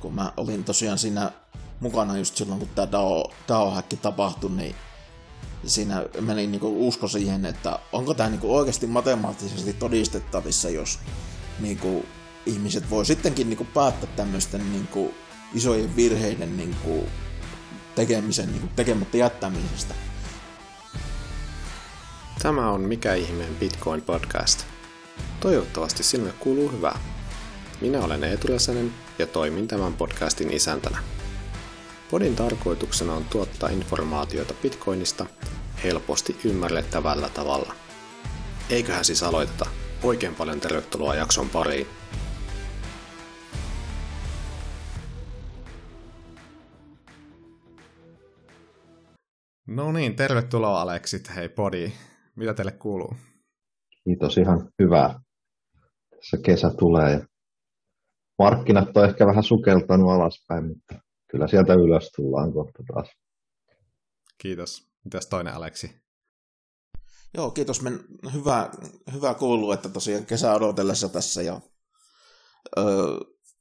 kun mä olin tosiaan siinä mukana just silloin, kun tämä DAO, DAO-häkki tapahtui, niin siinä meni niinku usko siihen, että onko tämä niinku oikeasti matemaattisesti todistettavissa, jos niinku ihmiset voi sittenkin niinku päättää tämmöisten niinku isojen virheiden niinku tekemisen niinku tekemättä jättämisestä. Tämä on Mikä ihmeen Bitcoin podcast. Toivottavasti sinulle kuuluu hyvää. Minä olen Eetu ja toimin tämän podcastin isäntänä. Podin tarkoituksena on tuottaa informaatiota Bitcoinista helposti ymmärrettävällä tavalla. Eiköhän siis aloiteta. Oikein paljon tervetuloa jakson pariin. No niin, tervetuloa Aleksit, hei podi. Mitä teille kuuluu? Kiitos, ihan hyvää. Tässä kesä tulee ja markkinat on ehkä vähän sukeltanut alaspäin, mutta kyllä sieltä ylös tullaan kohta taas. Kiitos. Mitäs toinen Aleksi? Joo, kiitos. Men hyvä, hyvä kuuluu, että tosiaan kesä odotellessa tässä ja ö,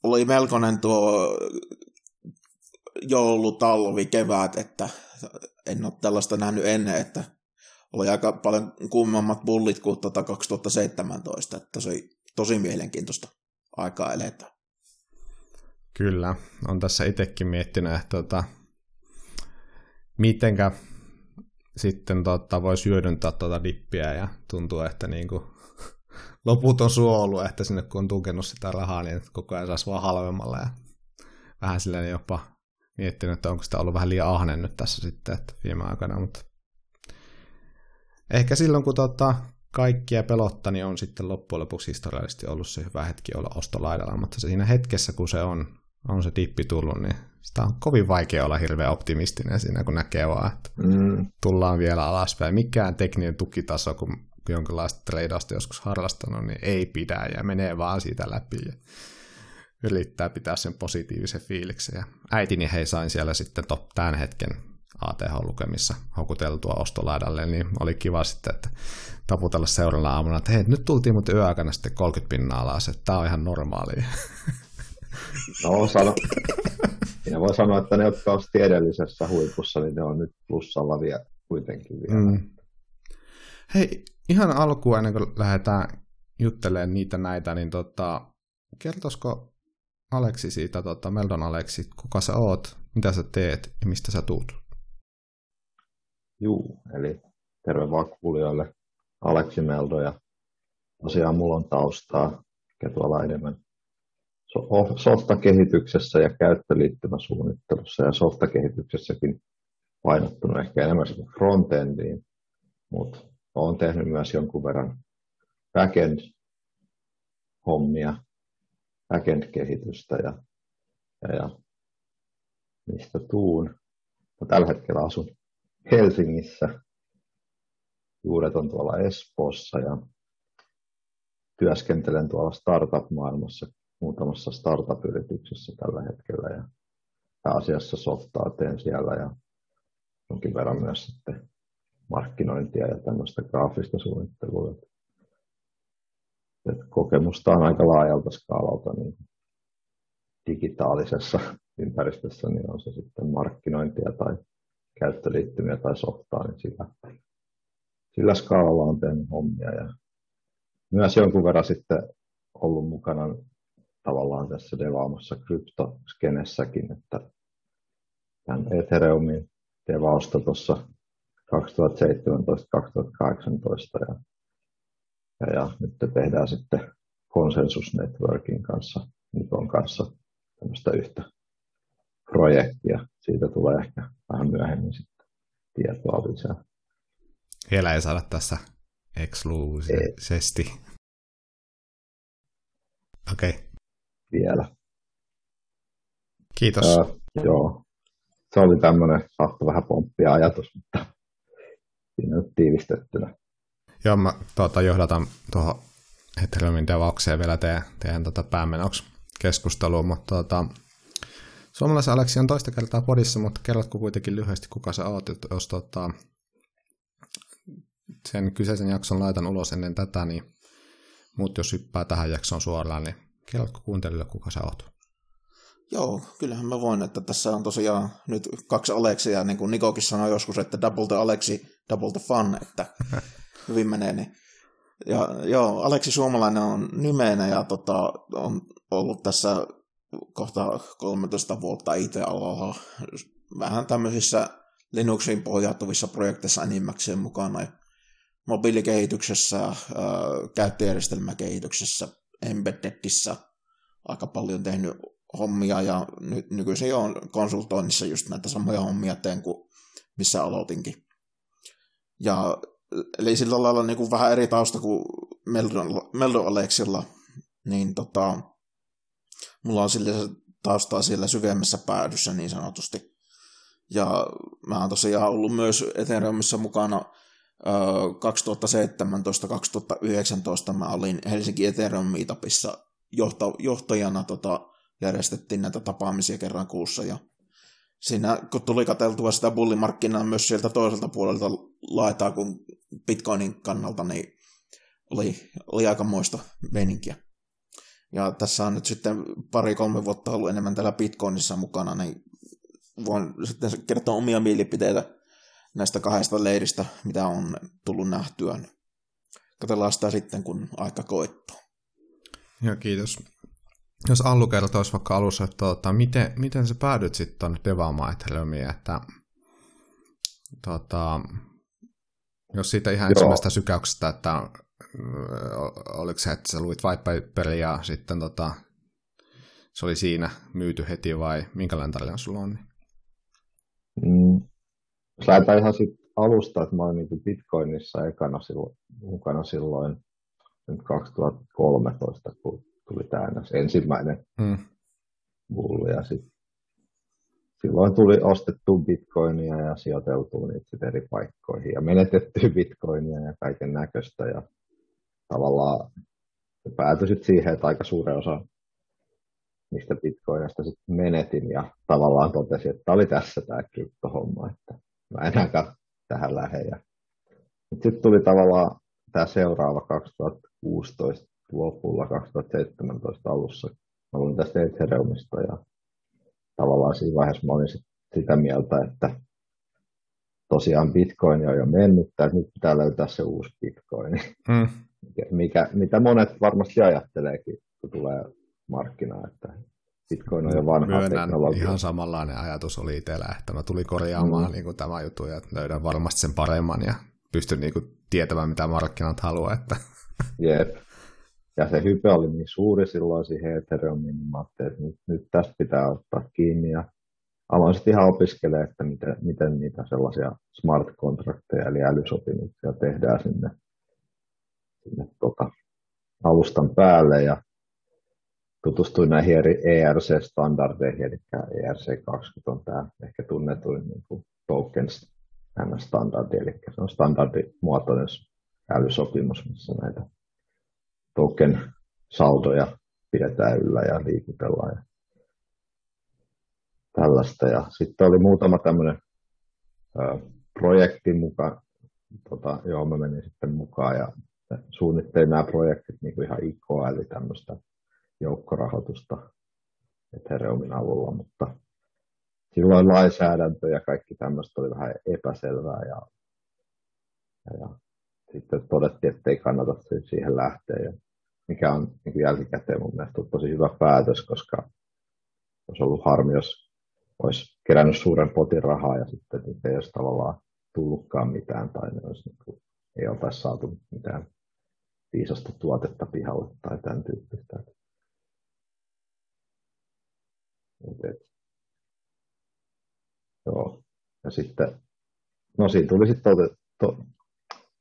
oli melkoinen tuo joulu, talvi, kevät, että en ole tällaista nähnyt ennen, että oli aika paljon kummemmat bullit kuin tuota 2017, että se oli tosi mielenkiintoista aikaa eletä. Kyllä, on tässä itsekin miettinyt, että tota, mitenkä sitten tota, voisi hyödyntää tuota dippiä ja tuntuu, että niinku, loput on suolu, että sinne kun on tukenut sitä rahaa, niin koko ajan saisi vaan halvemmalla ja vähän silleen jopa miettinyt, että onko sitä ollut vähän liian ahnen nyt tässä sitten että viime aikana, mutta ehkä silloin kun tota, kaikkia pelotta, niin on sitten loppujen lopuksi historiallisesti ollut se hyvä hetki olla ostolaidalla, mutta siinä hetkessä, kun se on, on se tippi tullut, niin sitä on kovin vaikea olla hirveän optimistinen siinä, kun näkee vaan, että mm. tullaan vielä alaspäin. Mikään tekninen tukitaso, kun jonkinlaista treidausta joskus harrastanut, niin ei pidä ja menee vaan siitä läpi ja yrittää pitää sen positiivisen fiiliksen. Ja äitini hei sain siellä sitten top, tämän hetken ATH-lukemissa houkuteltua ostolaidalle, niin oli kiva sitten, että taputella seuraavana aamuna, että hei, nyt tultiin muuten yöaikana sitten 30 pinnaa alas, että tämä on ihan normaalia. No, sano. Minä voi sanoa, että ne, jotka ovat edellisessä huipussa, niin ne on nyt plussalla vielä kuitenkin vielä. Mm. Hei, ihan alkuun ennen kuin lähdetään juttelemaan niitä näitä, niin tota, kertoisiko Aleksi siitä, tota, Meldon Aleksi, kuka sä oot, mitä sä teet ja mistä sä tuut? Juu, eli terve vaan kuulijoille. Aleksi Meldo ja tosiaan mulla on taustaa, mikä tuolla enemmän softakehityksessä ja käyttöliittymäsuunnittelussa ja softakehityksessäkin painottunut ehkä enemmän frontendiin, mutta olen tehnyt myös jonkun verran backend-hommia, backend-kehitystä ja, ja, ja mistä tuun. No, tällä hetkellä asun Helsingissä, juuret on tuolla Espoossa ja työskentelen tuolla startup-maailmassa muutamassa startup-yrityksessä tällä hetkellä ja pääasiassa softaa teen siellä ja jonkin verran myös sitten markkinointia ja tämmöistä graafista suunnittelua. Et kokemusta on aika laajalta skaalalta niin digitaalisessa ympäristössä, niin on se sitten markkinointia tai käyttöliittymiä tai softaa, niin sillä, sillä skaalalla on tehnyt hommia. Ja myös jonkun verran sitten ollut mukana tavallaan tässä devaamassa kryptoskenessäkin, että tämän Ethereumin devausta tuossa 2017-2018 ja, ja, ja nyt tehdään sitten Consensus Networkin kanssa, Nikon kanssa tämmöistä yhtä projektia. Siitä tulee ehkä vähän myöhemmin sitten tietoa lisää. Vielä ei saada tässä eksklusiivisesti. Okei. Okay vielä. Kiitos. Öö, joo, se oli tämmöinen, saattoi vähän pomppia ajatus, mutta siinä on tiivistettynä. Joo, mä tuota, johdatan tuohon Ethereumin devaukseen vielä teidän, teidän tuota päämenoksi keskusteluun, mutta tuota, Suomalaisen Aleksi on toista kertaa podissa, mutta kerrotko kuitenkin lyhyesti, kuka sä oot, jos tuota, sen kyseisen jakson laitan ulos ennen tätä, niin muut jos hyppää tähän jaksoon suoraan, niin Kerrotko kuuntelijoille, kuka sä oot? Joo, kyllähän mä voin, että tässä on tosiaan nyt kaksi Aleksia, niin kuin Nikokin sanoi joskus, että double the Aleksi, double the fun, että hyvin menee. Niin. Ja joo, Aleksi Suomalainen on nimenä ja tota, on ollut tässä kohta 13 vuotta IT-alalla vähän tämmöisissä Linuxiin pohjautuvissa projekteissa enimmäkseen mukana. Ja mobiilikehityksessä, käyttöjärjestelmäkehityksessä, embeddedissä aika paljon tehnyt hommia ja ny- nykyisin on konsultoinnissa just näitä samoja hommia teen kuin missä aloitinkin. Ja, eli sillä lailla niin kuin vähän eri tausta kuin Meldon, Aleksilla, niin tota, mulla on sille taustaa siellä syvemmässä päädyssä niin sanotusti. Ja mä oon tosiaan ollut myös Ethereumissa mukana 2017-2019 mä olin Helsinki Ethereum Meetupissa johtajana tota, järjestettiin näitä tapaamisia kerran kuussa ja siinä kun tuli katseltua sitä bullimarkkinaa myös sieltä toiselta puolelta laitaa kuin Bitcoinin kannalta, niin oli, oli aikamoista meininkiä. Ja tässä on nyt sitten pari-kolme vuotta ollut enemmän täällä Bitcoinissa mukana, niin voin sitten kertoa omia mielipiteitä näistä kahdesta leiristä, mitä on tullut nähtyä. Katsellaan sitä sitten, kun aika koittuu. Joo, kiitos. Jos Allu kertoisi vaikka alussa, että tuota, miten, miten sä päädyt sitten tuonne devaamaan Etheleumiin, että tuota, jos siitä ihan Joo. ensimmäistä sykäyksestä, että oliko se, että sä luit white ja sitten tota, se oli siinä myyty heti vai minkälainen tarina sulla on? Mm, jos lähdetään ihan sit alusta, että mä olin niin Bitcoinissa ekana silloin, mukana silloin nyt 2013, kun tuli tämä ensimmäinen mm. bulli ja sit, silloin tuli ostettu bitcoinia ja sijoiteltu niitä eri paikkoihin ja menetetty bitcoinia ja kaiken näköistä ja tavallaan päätyi siihen, että aika suuren osa niistä bitcoinista sitten menetin ja tavallaan totesin, että tämä oli tässä tämä kryptohomma, että mä enää tähän lähde. Sitten tuli tavallaan tämä seuraava 2016 lopulla 2017 alussa. Mä olin tästä Ethereumista ja tavallaan siinä vaiheessa mä olin sit sitä mieltä, että tosiaan Bitcoin on jo mennyt, että nyt pitää löytää se uusi Bitcoin. Mm. Mikä, mitä monet varmasti ajatteleekin, kun tulee markkinaan, että Bitcoin on jo vanha Myönnän, teknologia. ihan samanlainen ajatus oli itsellä, että mä tulin korjaamaan mm. niin kuin tämä juttu ja löydän varmasti sen paremman ja pystyn niin kuin, tietämään, mitä markkinat haluaa. Että... Jep. Ja se hype oli niin suuri silloin siihen Ethereumiin, niin mä että nyt, nyt tästä pitää ottaa kiinni. Ja aloin sitten ihan opiskelemaan, että miten, miten niitä sellaisia smart contracteja, eli älysopimuksia tehdään sinne, sinne tota, alustan päälle. Ja tutustuin näihin eri ERC-standardeihin, eli ERC20 on tämä ehkä tunnetuin niin tokens standardi, eli se on standardimuotoinen älysopimus, missä näitä token saldoja pidetään yllä ja liikutellaan ja tällaista. Ja sitten oli muutama tämmöinen projekti mukaan, tota, johon mä menin sitten mukaan ja suunnittelin nämä projektit niin kuin ihan IKO, eli tämmöistä joukkorahoitusta Ethereumin avulla, mutta silloin lainsäädäntö ja kaikki tämmöistä oli vähän epäselvää ja, ja, ja sitten todettiin, että ei kannata siihen lähteä, ja mikä on niin jälkikäteen mun mielestä tosi hyvä päätös, koska olisi ollut harmi, jos olisi kerännyt suuren potin rahaa ja sitten ei olisi tavallaan tullutkaan mitään tai ne olisi, niin kuin, ei oltaisi saatu mitään viisasta tuotetta pihalle tai tämän tyyppistä. Et, et, joo. Ja sitten, no siinä tuli sitten, to, to,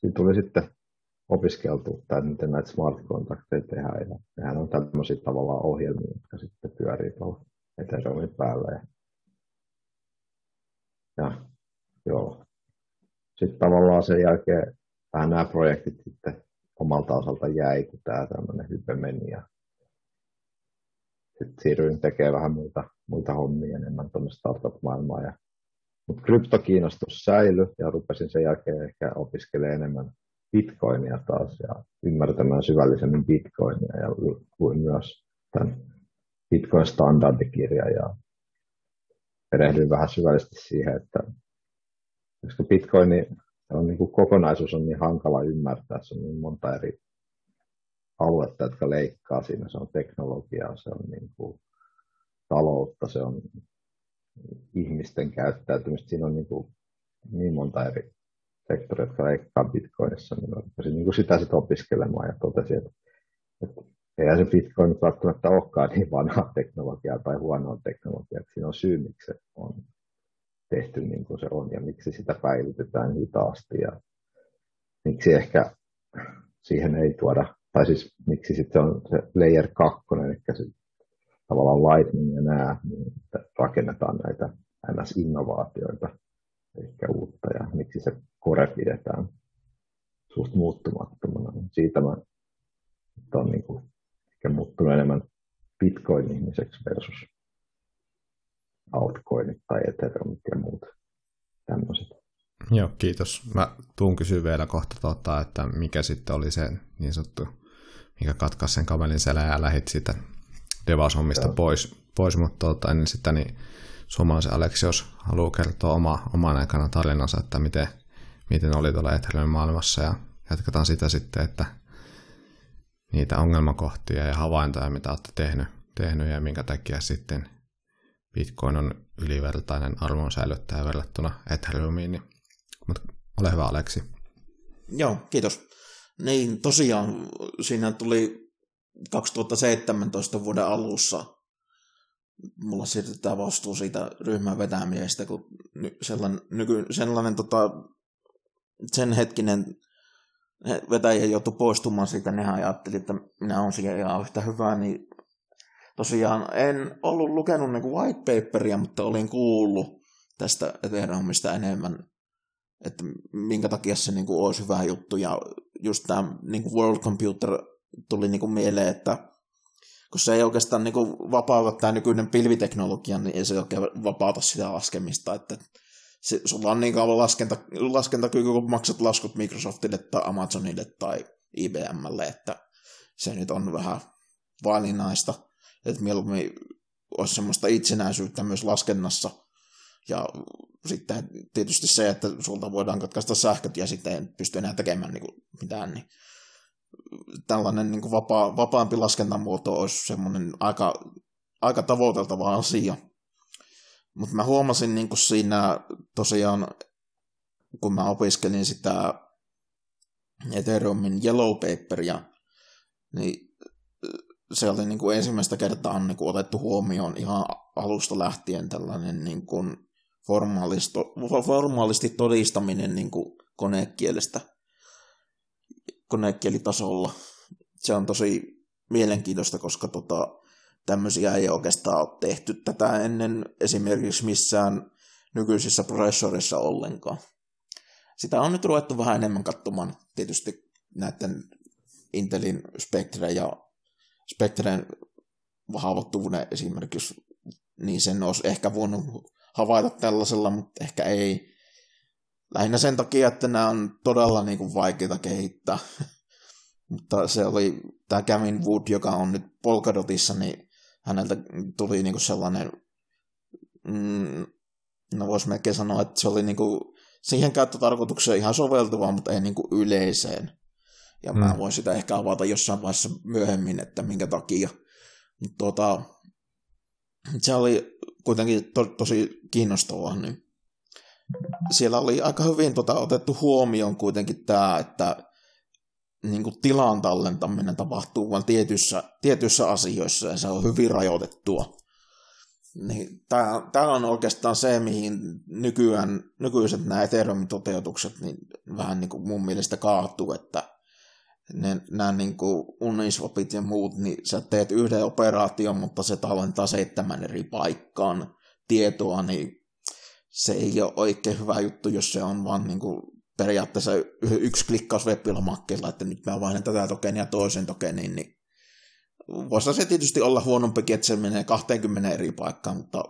siinä tuli sitten opiskeltu, tai miten näitä smart kontakteja tehdään. Ja nehän on tämmöisiä tavallaan ohjelmia, jotka sitten pyörii tuolla Ethereumin päällä. Ja, ja joo. Sitten tavallaan sen jälkeen vähän nämä projektit sitten omalta osalta jäi, kun tämä tämmöinen hype meni. Ja sitten siirryin tekemään vähän muita, muita hommia enemmän tuonne startup-maailmaan. Ja, mutta kryptokiinnostus säilyi ja rupesin sen jälkeen ehkä opiskelemaan enemmän bitcoinia taas ja ymmärtämään syvällisemmin bitcoinia ja luin myös tämän Bitcoin-standardikirja ja perehdyin vähän syvällisesti siihen, että koska Bitcoin on niin kuin kokonaisuus on niin hankala ymmärtää, se on niin monta eri aluetta, jotka leikkaa siinä. Se on teknologiaa, se on niin kuin taloutta, se on ihmisten käyttäytymistä. Siinä on niin, kuin niin monta eri sektoria, jotka leikkaa Bitcoinissa. Niin rupesin niin kuin sitä sitten opiskelemaan ja totesin, että, että eihän se Bitcoin välttämättä olekaan niin vanhaa teknologiaa tai huonoa teknologiaa, siinä on syy, miksi se on tehty niin kuin se on ja miksi sitä päivitetään hitaasti ja miksi ehkä siihen ei tuoda, tai siis miksi sitten on se layer 2, eli se tavallaan Lightning ja nämä, niin että rakennetaan näitä NS-innovaatioita, ehkä uutta, ja miksi se core pidetään suht muuttumattomana. Siitä mä on niin kuin, ehkä muuttunut enemmän Bitcoin-ihmiseksi versus altcoinit tai Ethereumit ja muut tämmöiset. Joo, kiitos. Mä tuun kysyä vielä kohta, tuota, että mikä sitten oli se niin sanottu, mikä katkaisi sen kamelin selän ja lähit siitä devashommista pois, pois, mutta tuota, ennen sitä niin suomalaisen Aleksi, jos haluaa kertoa oma, oman aikana tarinansa, että miten, miten oli tuolla Ethereum maailmassa ja jatketaan sitä sitten, että niitä ongelmakohtia ja havaintoja, mitä olette tehnyt, tehnyt ja minkä takia sitten Bitcoin on ylivertainen arvon säilyttäjä verrattuna Ethereumiin. Niin, mutta ole hyvä Aleksi. Joo, kiitos. Niin tosiaan siinä tuli 2017 vuoden alussa mulla siirrytään vastuu siitä ryhmän vetämisestä, kun sellainen, nyky, sellainen tota, sen hetkinen vetäjä joutui poistumaan siitä, nehän ajatteli, että minä olen siellä ihan yhtä hyvää, niin tosiaan en ollut lukenut niin white paperia, mutta olin kuullut tästä Ethereumista enemmän, että minkä takia se niin kuin, olisi hyvä juttu. Ja just tämä niin kuin World Computer tuli niin kuin, mieleen, että kun se ei oikeastaan niin kuin, vapauta tämä nykyinen pilviteknologia, niin ei se oikein vapauta sitä laskemista. Että se, sulla on niin kauan laskenta, laskentakyky, kun maksat laskut Microsoftille tai Amazonille tai IBMlle, että se nyt on vähän valinnaista että mieluummin olisi semmoista itsenäisyyttä myös laskennassa. Ja sitten tietysti se, että sulta voidaan katkaista sähköt ja sitten ei pysty enää tekemään niin kuin mitään, niin tällainen niin kuin vapaa, vapaampi laskentamuoto olisi semmoinen aika, aika tavoiteltava asia. Mutta mä huomasin niin kuin siinä tosiaan, kun mä opiskelin sitä Ethereumin Yellow Paperia, niin se oli niin kuin ensimmäistä kertaa niin kuin otettu huomioon ihan alusta lähtien tällainen niin kuin formaalisti todistaminen niin kuin konekielestä konekielitasolla. Se on tosi mielenkiintoista, koska tota, tämmöisiä ei oikeastaan ole tehty tätä ennen esimerkiksi missään nykyisissä prosessorissa ollenkaan. Sitä on nyt ruvettu vähän enemmän katsomaan tietysti näiden Intelin Spectre ja Spectren haavoittuvuuden esimerkiksi, niin sen olisi ehkä voinut havaita tällaisella, mutta ehkä ei. Lähinnä sen takia, että nämä on todella niin kuin vaikeita kehittää. mutta se oli tämä Gavin Wood, joka on nyt Polkadotissa, niin häneltä tuli niin kuin sellainen, mm, no voisi melkein sanoa, että se oli niin kuin siihen käyttötarkoitukseen ihan soveltuva, mutta ei niin kuin yleiseen. Ja mm. mä voin sitä ehkä avata jossain vaiheessa myöhemmin, että minkä takia. Mutta tuota, se oli kuitenkin to, tosi kiinnostavaa. Niin siellä oli aika hyvin tuota, otettu huomioon kuitenkin tämä, että niin kuin tilan tallentaminen tapahtuu vain tietyissä, tietyissä asioissa ja se on hyvin rajoitettua. Niin, tämä, on oikeastaan se, mihin nykyään, nykyiset nämä Ethereumin toteutukset niin vähän niin kuin mun mielestä kaatuu, että ne, nämä niin Uniswapit ja muut, niin sä teet yhden operaation, mutta se tallentaa seitsemän eri paikkaan tietoa, niin se ei ole oikein hyvä juttu, jos se on vaan niin periaatteessa yksi klikkaus web että nyt mä vaihdan tätä tokenia toisen tokenin, niin voisi se tietysti olla huonompikin, että se menee 20 eri paikkaan, mutta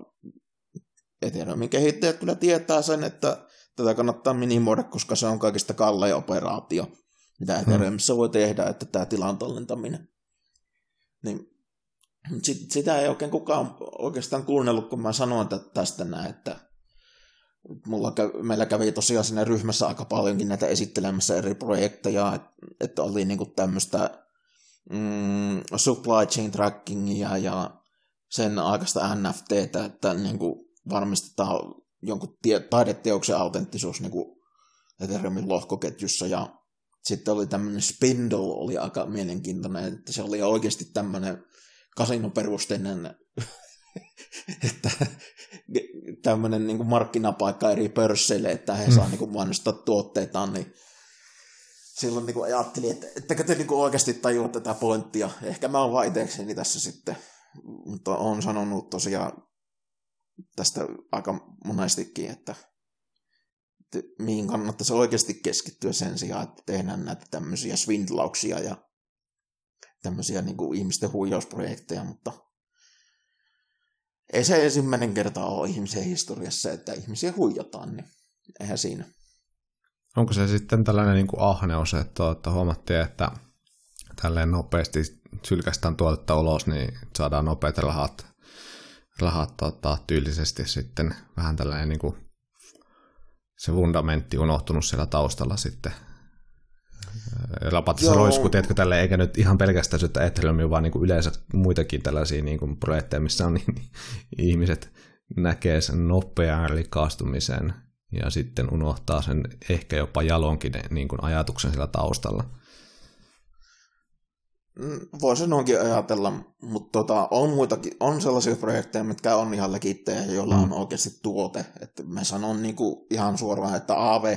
Ethereumin kehittäjät kyllä tietää sen, että tätä kannattaa minimoida, koska se on kaikista kallein operaatio mitä Ethereumissa hmm. voi tehdä, että tämä tilan tallentaminen. Niin Sit, sitä ei oikein kukaan oikeastaan kuunnellut, kun mä sanoin tästä näin, että mulla kävi, meillä kävi tosiaan siinä ryhmässä aika paljonkin näitä esittelemässä eri projekteja, että, että oli niinku tämmöistä mm, supply chain trackingia ja sen aikaista NFTtä, että niinku varmistetaan jonkun tie, taideteoksen autenttisuus niinku Ethereumin lohkoketjussa ja sitten oli tämmöinen Spindle, oli aika mielenkiintoinen, että se oli oikeasti tämmöinen kasinoperusteinen että tämmöinen niin kuin markkinapaikka eri pörsseille, että he saa niin kuin mainostaa tuotteitaan, niin silloin niin kuin ajattelin, että ettekö te niin kuin oikeasti tajua tätä pointtia. Ehkä mä oon vaan itsekseni tässä sitten, mutta on sanonut tosiaan tästä aika monestikin, että mihin kannattaisi oikeasti keskittyä sen sijaan, että tehdään näitä tämmöisiä swindlauksia ja tämmöisiä niin kuin ihmisten huijausprojekteja, mutta ei se ensimmäinen kerta ole ihmisen historiassa, että ihmisiä huijataan, niin eihän siinä. Onko se sitten tällainen niin kuin ahneus, että, että huomattiin, että tälleen nopeasti sylkästään tuotetta ulos, niin saadaan nopeat rahat, rahat tota, tyylisesti sitten vähän tällainen niin kuin se fundamentti unohtunut siellä taustalla sitten Rapatissa roisku, tiedätkö, tälle, eikä nyt ihan pelkästään syötä Ethereumia, vaan niin kuin yleensä muitakin tällaisia niin kuin projekteja, missä on niin, niin, ihmiset näkee sen nopean rikastumisen ja sitten unohtaa sen ehkä jopa jalonkin niin kuin ajatuksen sillä taustalla. Mm, Voisi noinkin ajatella, mutta tota, on muitakin, on sellaisia projekteja, mitkä on ihan legittejä, joilla mm. on oikeasti tuote. Että mä sanon niin kuin ihan suoraan, että AV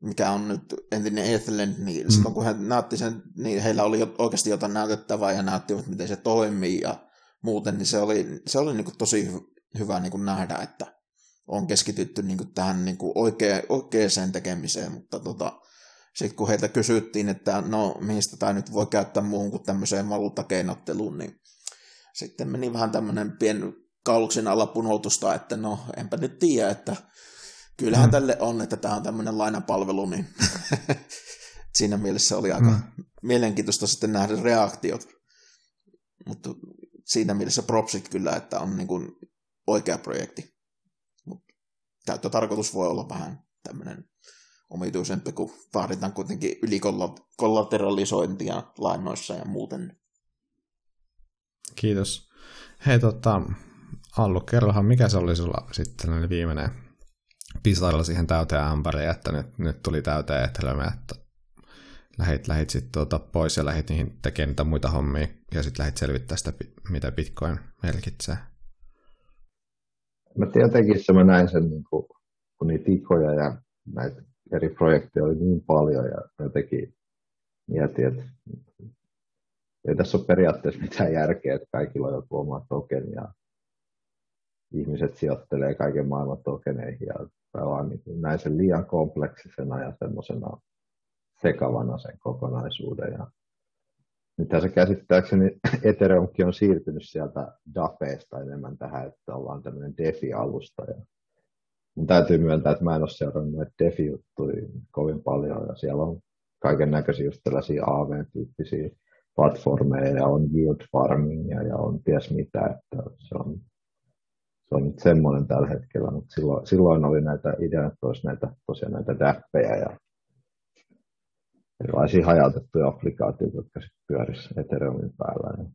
mikä on nyt entinen Ethelend, niin mm. silloin kun he näytti sen, niin heillä oli oikeasti jotain näytettävää ja näyttivät, miten se toimii ja muuten, niin se oli, se oli niin kuin tosi hyvä niin kuin nähdä, että on keskitytty niin kuin tähän niin kuin oikea, oikeaan tekemiseen, mutta tota, sitten kun heiltä kysyttiin, että no mistä tämä nyt voi käyttää muuhun kuin tämmöiseen valuuttakeinotteluun, niin sitten meni vähän tämmöinen pien kauluksen alla punoutusta, että no enpä nyt tiedä, että kyllähän mm. tälle on, että tämä on tämmöinen lainapalvelu, niin siinä mielessä oli aika mm. mielenkiintoista sitten nähdä reaktiot. Mutta siinä mielessä propsit kyllä, että on niin kuin oikea projekti. Mutta käyttötarkoitus voi olla vähän tämmöinen omituisempi, kun vaaditaan kuitenkin ylikollateralisointia lainoissa ja muuten. Kiitos. Hei tota, Allu, kerrohan, mikä se oli sulla sitten viimeinen pisarilla siihen täyteen ämpäriin, että nyt, nyt tuli täyteen etelömä, että lähit, lähit sitten tuota pois ja lähit niihin tekemään niitä muita hommia ja sitten lähit selvittämään sitä, mitä Bitcoin merkitsee. Mä jotenkin se mä näin sen, niin kuin, kun niitä ikoja ja näitä eri projekteja oli niin paljon ja jotenkin mietin, että ei tässä ole periaatteessa mitään järkeä, että kaikilla on joku oma token ja ihmiset sijoittelee kaiken maailman tokeneihin ja vaan niin näin sen liian kompleksisena ja semmoisena sekavana sen kokonaisuuden. Ja nythän se käsittääkseni Ethereumkin on siirtynyt sieltä DAFeesta enemmän tähän, että ollaan tämmöinen DeFi-alusta. Ja mun täytyy myöntää, että mä en ole seurannut näitä DeFi-juttuja kovin paljon, ja siellä on kaiken näköisiä just tällaisia AV-tyyppisiä platformeja, ja on yield farmingia, ja on ties mitä, että se on se on nyt semmoinen tällä hetkellä, mutta silloin, silloin oli näitä ideoita, että olisi näitä, tosiaan näitä däppejä ja erilaisia hajautettuja applikaatioita, jotka sitten pyörisivät Ethereumin päällä.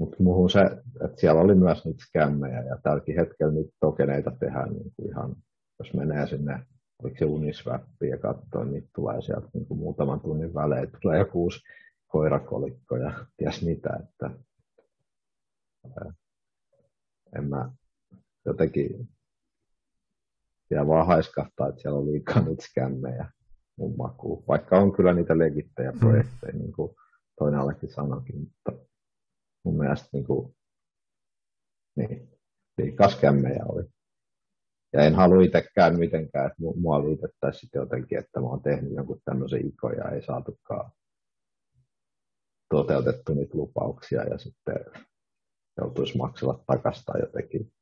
Mutta muuhun se, että siellä oli myös niitä skämmejä ja tälläkin hetkellä niitä tokeneita tehdään niin kuin ihan, jos menee sinne, oliko se Uniswap ja katsoo, niin tulee sieltä niin kuin muutaman tunnin välein, tulee joku uusi koirakolikko ja ties mitä, että en mä, jotenkin ja vaan haiskahtaa, että siellä on liikaa niitä skämmejä mun makuun. Vaikka on kyllä niitä legittejä projekteja, mm. niin kuin toinen allekin sanoikin, mutta mun mielestä niin kuin, niin, liikaa skämmejä oli. Ja en halua itsekään mitenkään, että mua liitettäisiin jotenkin, että mä oon tehnyt jonkun tämmöisen ikoja ja ei saatukaan toteutettu niitä lupauksia ja sitten joutuisi maksella takasta jotenkin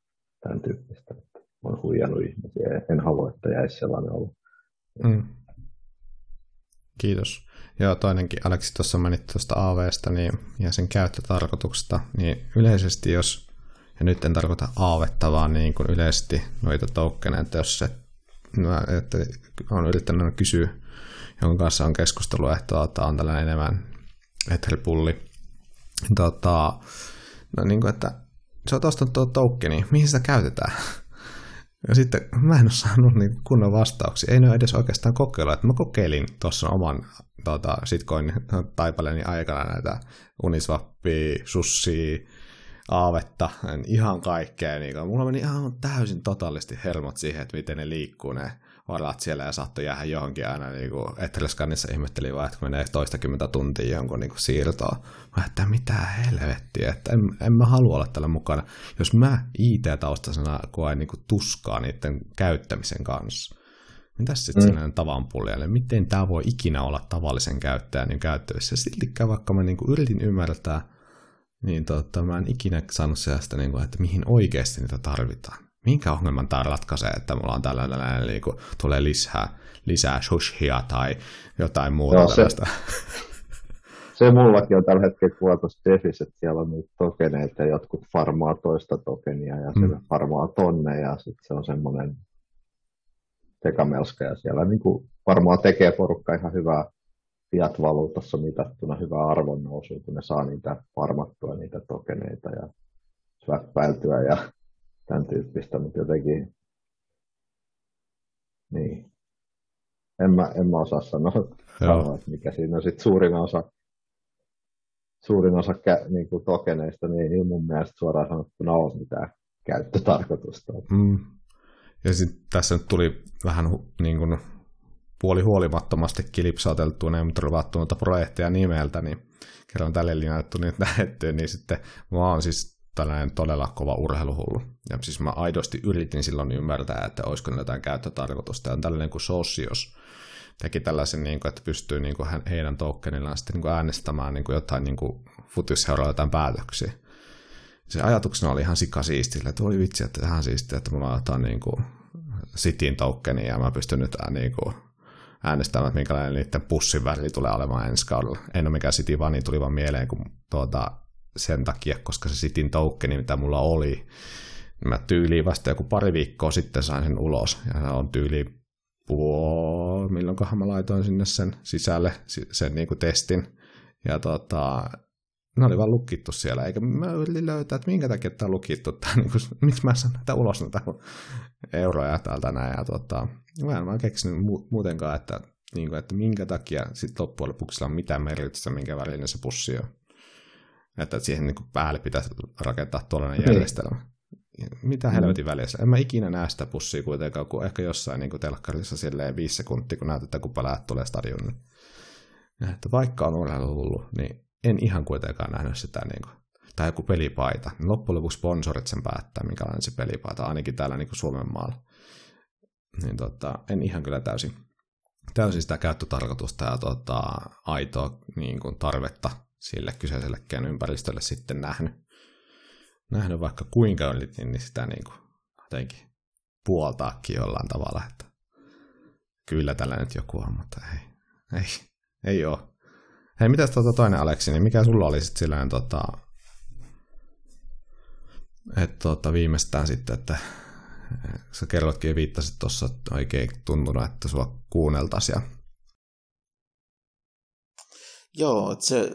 tämän tyyppistä. On huijannut ihmisiä. En halua, että jäisi sellainen ollut. Mm. Kiitos. Joo, toinenkin Aleksi tuossa mainitsi tuosta AVsta niin, ja sen käyttötarkoituksesta, niin yleisesti jos, ja nyt en tarkoita aavetta, vaan niin kuin yleisesti noita tokeneita, jos se, no, että on yrittänyt kysyä, jonka kanssa on keskustelua, että tuota, on tällainen enemmän etherpulli, tota, no niin kuin, että se on ostanut tuo tokeni, mihin sitä käytetään? Ja sitten mä en ole saanut niin kunnon vastauksia. Ei ne ole edes oikeastaan kokeilla. Että mä kokeilin tuossa oman tuota, sitcoin taipaleeni aikana näitä Uniswappia, Sussia, Aavetta, ihan kaikkea. Niin mulla meni ihan täysin totaalisti hermot siihen, että miten ne liikkuu ne varat siellä ja saattoi jäädä johonkin aina, niin kuin Etelä-Skannissa ihmetteli vaan, että menee toistakymmentä tuntia jonkun niin kuin siirtoa. Mä että mitä helvettiä, että en, en mä halua olla tällä mukana. Jos mä IT-taustasena koen niin kuin tuskaa niiden käyttämisen kanssa, mitä sitten mm. sellainen tavan puljalle? Miten tämä voi ikinä olla tavallisen käyttäjän niin käyttävissä? Siltikään vaikka mä niin kuin yritin ymmärtää, niin tota, mä en ikinä saanut sellaista, niin kuin, että mihin oikeasti niitä tarvitaan minkä ongelman tämä ratkaisee, että mulla on tällainen, niin kuin, tulee lisää, lisää shushia tai jotain muuta Joo, tällaista. Se, se mullakin on tällä hetkellä tuossa Defis, että siellä on niitä tokeneita ja jotkut farmaa toista tokenia ja mm. se farmaa tonne ja sitten se on semmoinen tekamelska ja siellä niin kuin varmaan tekee porukka ihan hyvää fiat-valuutassa mitattuna hyvää arvonnousua, kun ne saa niitä farmattua, niitä tokeneita ja sväppäiltyä ja tämän tyyppistä, mutta jotenkin, niin, en mä, en mä osaa sanoa, sanoa että mikä siinä on sitten suurin osa, suurin osa kä, niin kuin tokeneista, niin ei mun mielestä suoraan sanottuna ole mitään käyttötarkoitusta. Mm. Ja sitten tässä nyt tuli vähän niin kuin puoli huolimattomasti kilipsauteltua, noita projekteja nimeltä, niin kerran tälle linjattu lähettyä, niin sitten mä oon siis tällainen todella kova urheiluhullu. Ja siis mä aidosti yritin silloin ymmärtää, että olisiko jotain käyttötarkoitusta. Ja tällainen kuin Socios teki tällaisen, niin kuin, että pystyy niin kuin heidän tokenillaan sitten niin kuin äänestämään niin kuin jotain niin kuin futisseuralla jotain päätöksiä. Se ajatuksena oli ihan sikasiistillä, että oli vitsi, että ihan siistiä, että mulla on jotain niin kuin Cityn tokeni ja mä pystyn nyt niin kuin äänestämään, että minkälainen niiden pussin väri tulee olemaan ensi kaudella. En ole mikään City, vaan niin tuli vaan mieleen, kun tuota, sen takia, koska se Sitin tokeni, mitä mulla oli, niin mä tyyliin vasta joku pari viikkoa sitten sain sen ulos. Ja on tyyli puoli, milloinkohan mä laitoin sinne sen sisälle, sen niin kuin testin. Ja tota, ne oli vaan lukittu siellä, eikä mä yritin löytää, että minkä takia tämä on lukittu, tai niin kuin, miksi mä saan näitä ulos näitä euroja täältä näin. Ja tota, mä en vaan keksinyt muutenkaan, että, niin kuin, että minkä takia sitten loppujen lopuksi on mitään merkitystä, minkä värinen se pussi on. Että siihen niin kuin päälle pitäisi rakentaa tuollainen niin. järjestelmä. Mitä helvetin mm. välissä? En mä ikinä näe sitä pussia kuitenkaan, kun ehkä jossain niin telkkarissa silleen viisi sekuntia, kun näytetään, kun päläät tulee stadionille. Että vaikka on urheiluhullu, niin en ihan kuitenkaan nähnyt sitä, niin kuin, tai joku pelipaita. Niin loppujen lopuksi sponsorit sen päättää, minkälainen se pelipaita, ainakin täällä niin kuin Suomen maalla. Niin tota, en ihan kyllä täysin, täysin sitä käyttötarkoitusta ja tota, aitoa niin kuin tarvetta sille kyseisellekään ympäristölle sitten nähnyt, nähnyt vaikka kuinka yritin, niin sitä niin kuin jotenkin puoltaakin jollain tavalla, että kyllä tällä nyt joku on, mutta ei, ei, ei ole. Hei, mitäs tuota toinen Aleksi, niin mikä sulla oli sitten silleen tota, että tota, viimeistään sitten, että sä kerrotkin ja viittasit tuossa, että oikein tuntunut, että sua kuunneltaisiin. Joo, se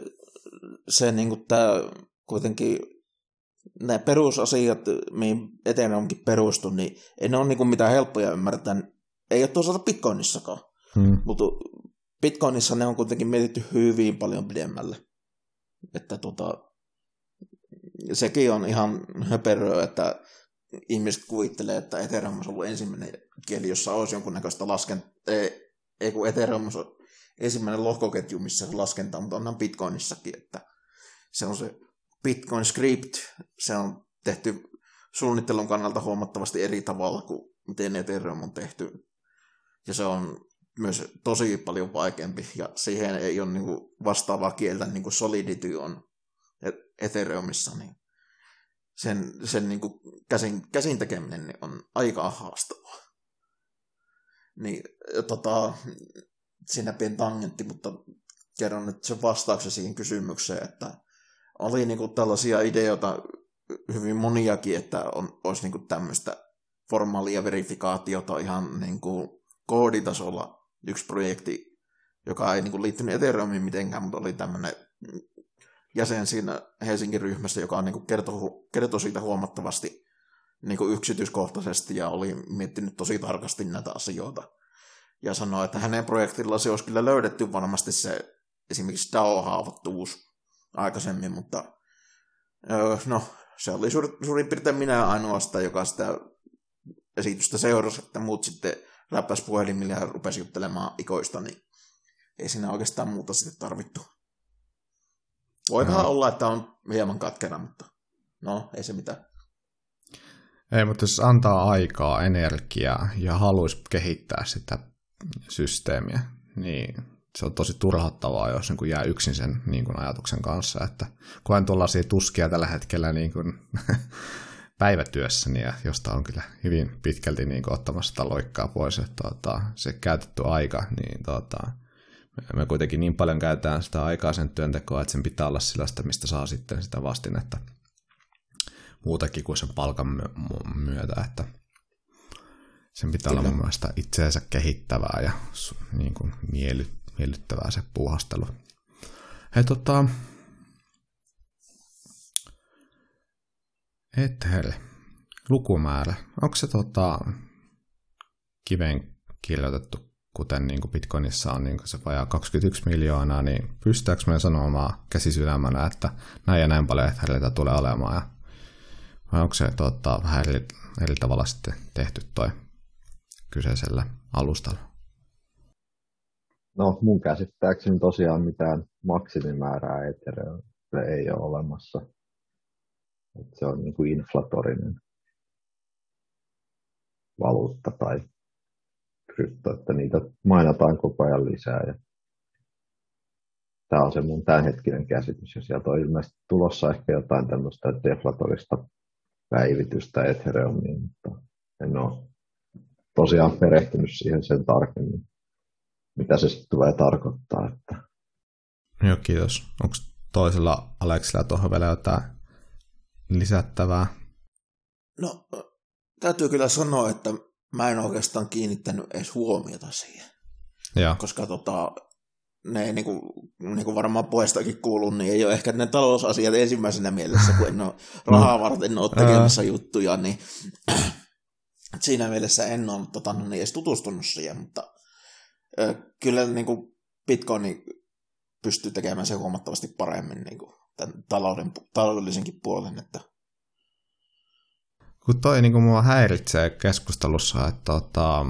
se niin kuin tämä kuitenkin nämä perusasiat, mihin eteen onkin perustu, niin ei ne ole niin kuin mitään helppoja ymmärtää. Ei ole toisaalta Bitcoinissakaan. Hmm. Mutta Bitcoinissa ne on kuitenkin mietitty hyvin paljon pidemmälle. Että tota, sekin on ihan höperöä, että ihmiset kuvittelee, että Ethereum on ollut ensimmäinen kieli, jossa olisi jonkunnäköistä laskentaa. Ei, ei kun Ethereum on ensimmäinen lohkoketju, missä se laskentaa, mutta onhan Bitcoinissakin, että se on se Bitcoin script, se on tehty suunnittelun kannalta huomattavasti eri tavalla kuin miten Ethereum on tehty. Ja se on myös tosi paljon vaikeampi, ja siihen ei ole niin vastaavaa kieltä, niin kuin Solidity on Ethereumissa, niin sen, sen niin kuin käsin, käsin tekeminen niin on aika haastavaa. Niin, tota, siinä pieni tangentti, mutta kerron nyt sen vastauksen siihen kysymykseen, että oli niin kuin tällaisia ideoita hyvin moniakin, että on, olisi niin kuin tämmöistä formaalia verifikaatiota ihan niin kuin kooditasolla. Yksi projekti, joka ei niin kuin liittynyt Ethereumiin mitenkään, mutta oli tämmöinen jäsen siinä Helsingin ryhmässä, joka on niin kuin kertoi, kertoi siitä huomattavasti niin kuin yksityiskohtaisesti ja oli miettinyt tosi tarkasti näitä asioita. Ja sanoi, että hänen projektilla se olisi kyllä löydetty varmasti se esimerkiksi DAO-haavoittuvuus aikaisemmin, mutta no, se oli suur, suurin piirtein minä ainoastaan, joka sitä esitystä seurasi, että muut sitten läppäs puhelimille ja rupesi juttelemaan ikoista, niin ei siinä oikeastaan muuta sitten tarvittu. Voi vähän olla, että on hieman katkera, mutta no, ei se mitään. Ei, mutta jos antaa aikaa, energiaa ja haluaisi kehittää sitä systeemiä, niin se on tosi turhauttavaa, jos niin jää yksin sen niin kuin ajatuksen kanssa, että koen tuollaisia tuskia tällä hetkellä niin kuin päivätyössäni, ja josta on kyllä hyvin pitkälti niin kuin ottamassa sitä loikkaa pois, että tuota, se käytetty aika, niin tuota, me kuitenkin niin paljon käytetään sitä aikaa sen työntekoa, että sen pitää olla sellaista, mistä saa sitten sitä vastinetta muutakin kuin sen palkan myötä, että sen pitää Kyllä. olla mun mielestä itseensä kehittävää ja niin kuin miely, miellyttävää se puuhastelu. Hei tota, Ether, lukumäärä, onko se tota, kiven kirjoitettu, kuten niin kuin Bitcoinissa on niin kuin se vajaa 21 miljoonaa, niin pystytäänkö me sanomaan käsisydämänä, että näin ja näin paljon Ethereitä tulee olemaan, ja, vai onko se tota, vähän eri, eri tavalla sitten tehty toi kyseisellä alustalla? No mun käsittääkseni tosiaan mitään maksimimäärää Ethereumille ei ole olemassa. Et se on niin kuin inflatorinen valuutta tai krypto, että niitä mainataan koko ajan lisää. Ja tämä on se mun tämänhetkinen käsitys, ja sieltä on ilmeisesti tulossa ehkä jotain tämmöistä deflatorista päivitystä Ethereumiin, mutta en ole tosiaan perehtynyt siihen sen tarkemmin, mitä se sitten tulee tarkoittaa. Että... Joo, kiitos. Onko toisella Aleksilla tuohon vielä jotain lisättävää? No, täytyy kyllä sanoa, että mä en oikeastaan kiinnittänyt edes huomiota siihen. Ja. Koska tota, ne niin kuin, niin kuin varmaan puheestakin kuuluu, niin ei ole ehkä ne talousasiat ensimmäisenä mielessä, kun en ole rahaa varten ole tekemässä juttuja, niin siinä mielessä en ole tota, no niin edes tutustunut siihen, mutta kyllä niin kuin Bitcoin pystyy tekemään se huomattavasti paremmin niin kuin tämän talouden, taloudellisenkin puolen, että kun toi niin kuin mua häiritsee keskustelussa, että tota,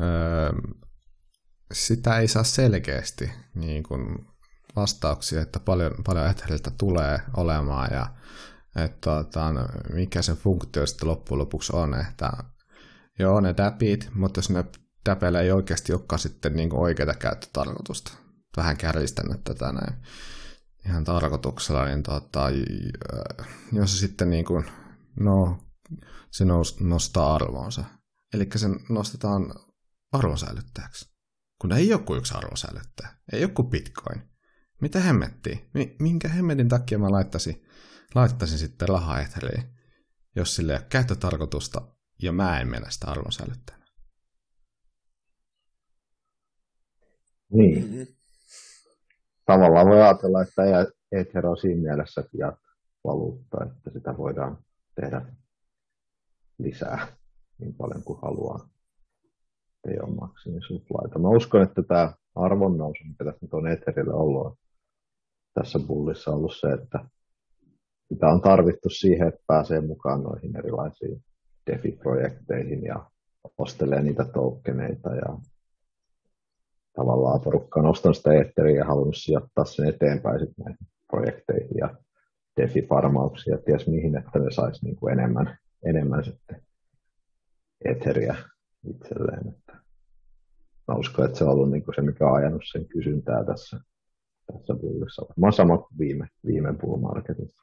öö, sitä ei saa selkeästi niin kuin vastauksia, että paljon, paljon Etheriltä tulee olemaan ja että tota, no, mikä se funktio sitten loppujen lopuksi on, että joo ne täpit, mutta jos ne täpeillä ei oikeasti olekaan sitten niin kuin oikeita käyttötarkoitusta, vähän kärjistän tätä näin, ihan tarkoituksella, niin tota, jos se sitten niin kuin, no, se nostaa arvoonsa. Eli se nostetaan arvonsäilyttäjäksi. Kun ei joku yksi arvonsäilyttäjä, ei joku bitcoin. Mitä hemmettiä? Minkä hemmetin takia mä laittaisin, laittaisin sitten rahaa Etheriin, jos sille ei ole käyttötarkoitusta ja mä en mennä sitä? Niin. Mm-hmm tavallaan voi ajatella, että Ether on siinä mielessä fiat-valuutta, että sitä voidaan tehdä lisää niin paljon kuin haluaa. Ei ole maksimisuplaita. Mä uskon, että tämä arvonnousu, mikä tässä nyt on Etherille ollut, tässä bullissa ollut se, että sitä on tarvittu siihen, että pääsee mukaan noihin erilaisiin DeFi-projekteihin ja ostelee niitä tokeneita ja tavallaan porukka on ostanut sitä eetteriä ja halunnut sijoittaa sen eteenpäin sitten näihin projekteihin ja DeFi-farmauksia ja ties mihin, että ne saisi kuin enemmän, enemmän sitten eteriä itselleen. Että mä uskon, että se on ollut kuin se, mikä on ajanut sen kysyntää tässä, tässä bullissa. Mä sama kuin viime, viime bull marketissa.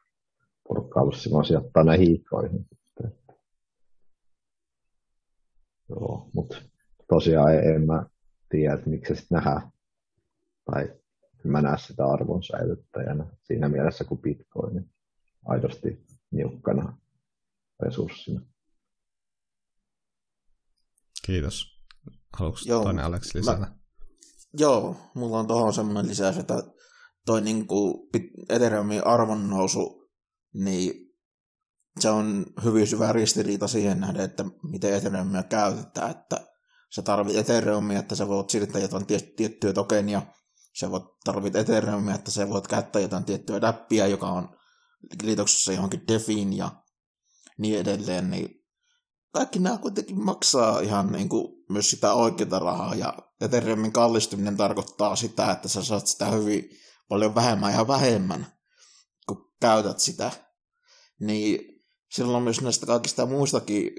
Porukka on ollut sijoittaa näihin hiikkoihin. Joo, mutta tosiaan en mä tiedä, että miksi se sitten nähdään. Tai mä näen sitä arvon säilyttäjänä siinä mielessä kuin Bitcoin aidosti niukkana resurssina. Kiitos. Haluatko joo, toinen Alex lisätä? Mä, joo, mulla on tuohon semmoinen lisäys, että toi niinku Ethereumin arvon nousu, niin se on hyvin syvä ristiriita siihen nähden, että miten Ethereumia käytetään, että sä tarvit Ethereumia, että sä voit siirtää jotain tiettyä tokenia, sä voit tarvit Ethereumia, että sä voit käyttää jotain tiettyä dappia, joka on liitoksessa johonkin Defiin ja niin edelleen, niin kaikki nämä kuitenkin maksaa ihan niin kuin myös sitä oikeaa rahaa, ja Ethereumin kallistuminen tarkoittaa sitä, että sä saat sitä hyvin paljon vähemmän ja vähemmän, kun käytät sitä. Niin silloin myös näistä kaikista muistakin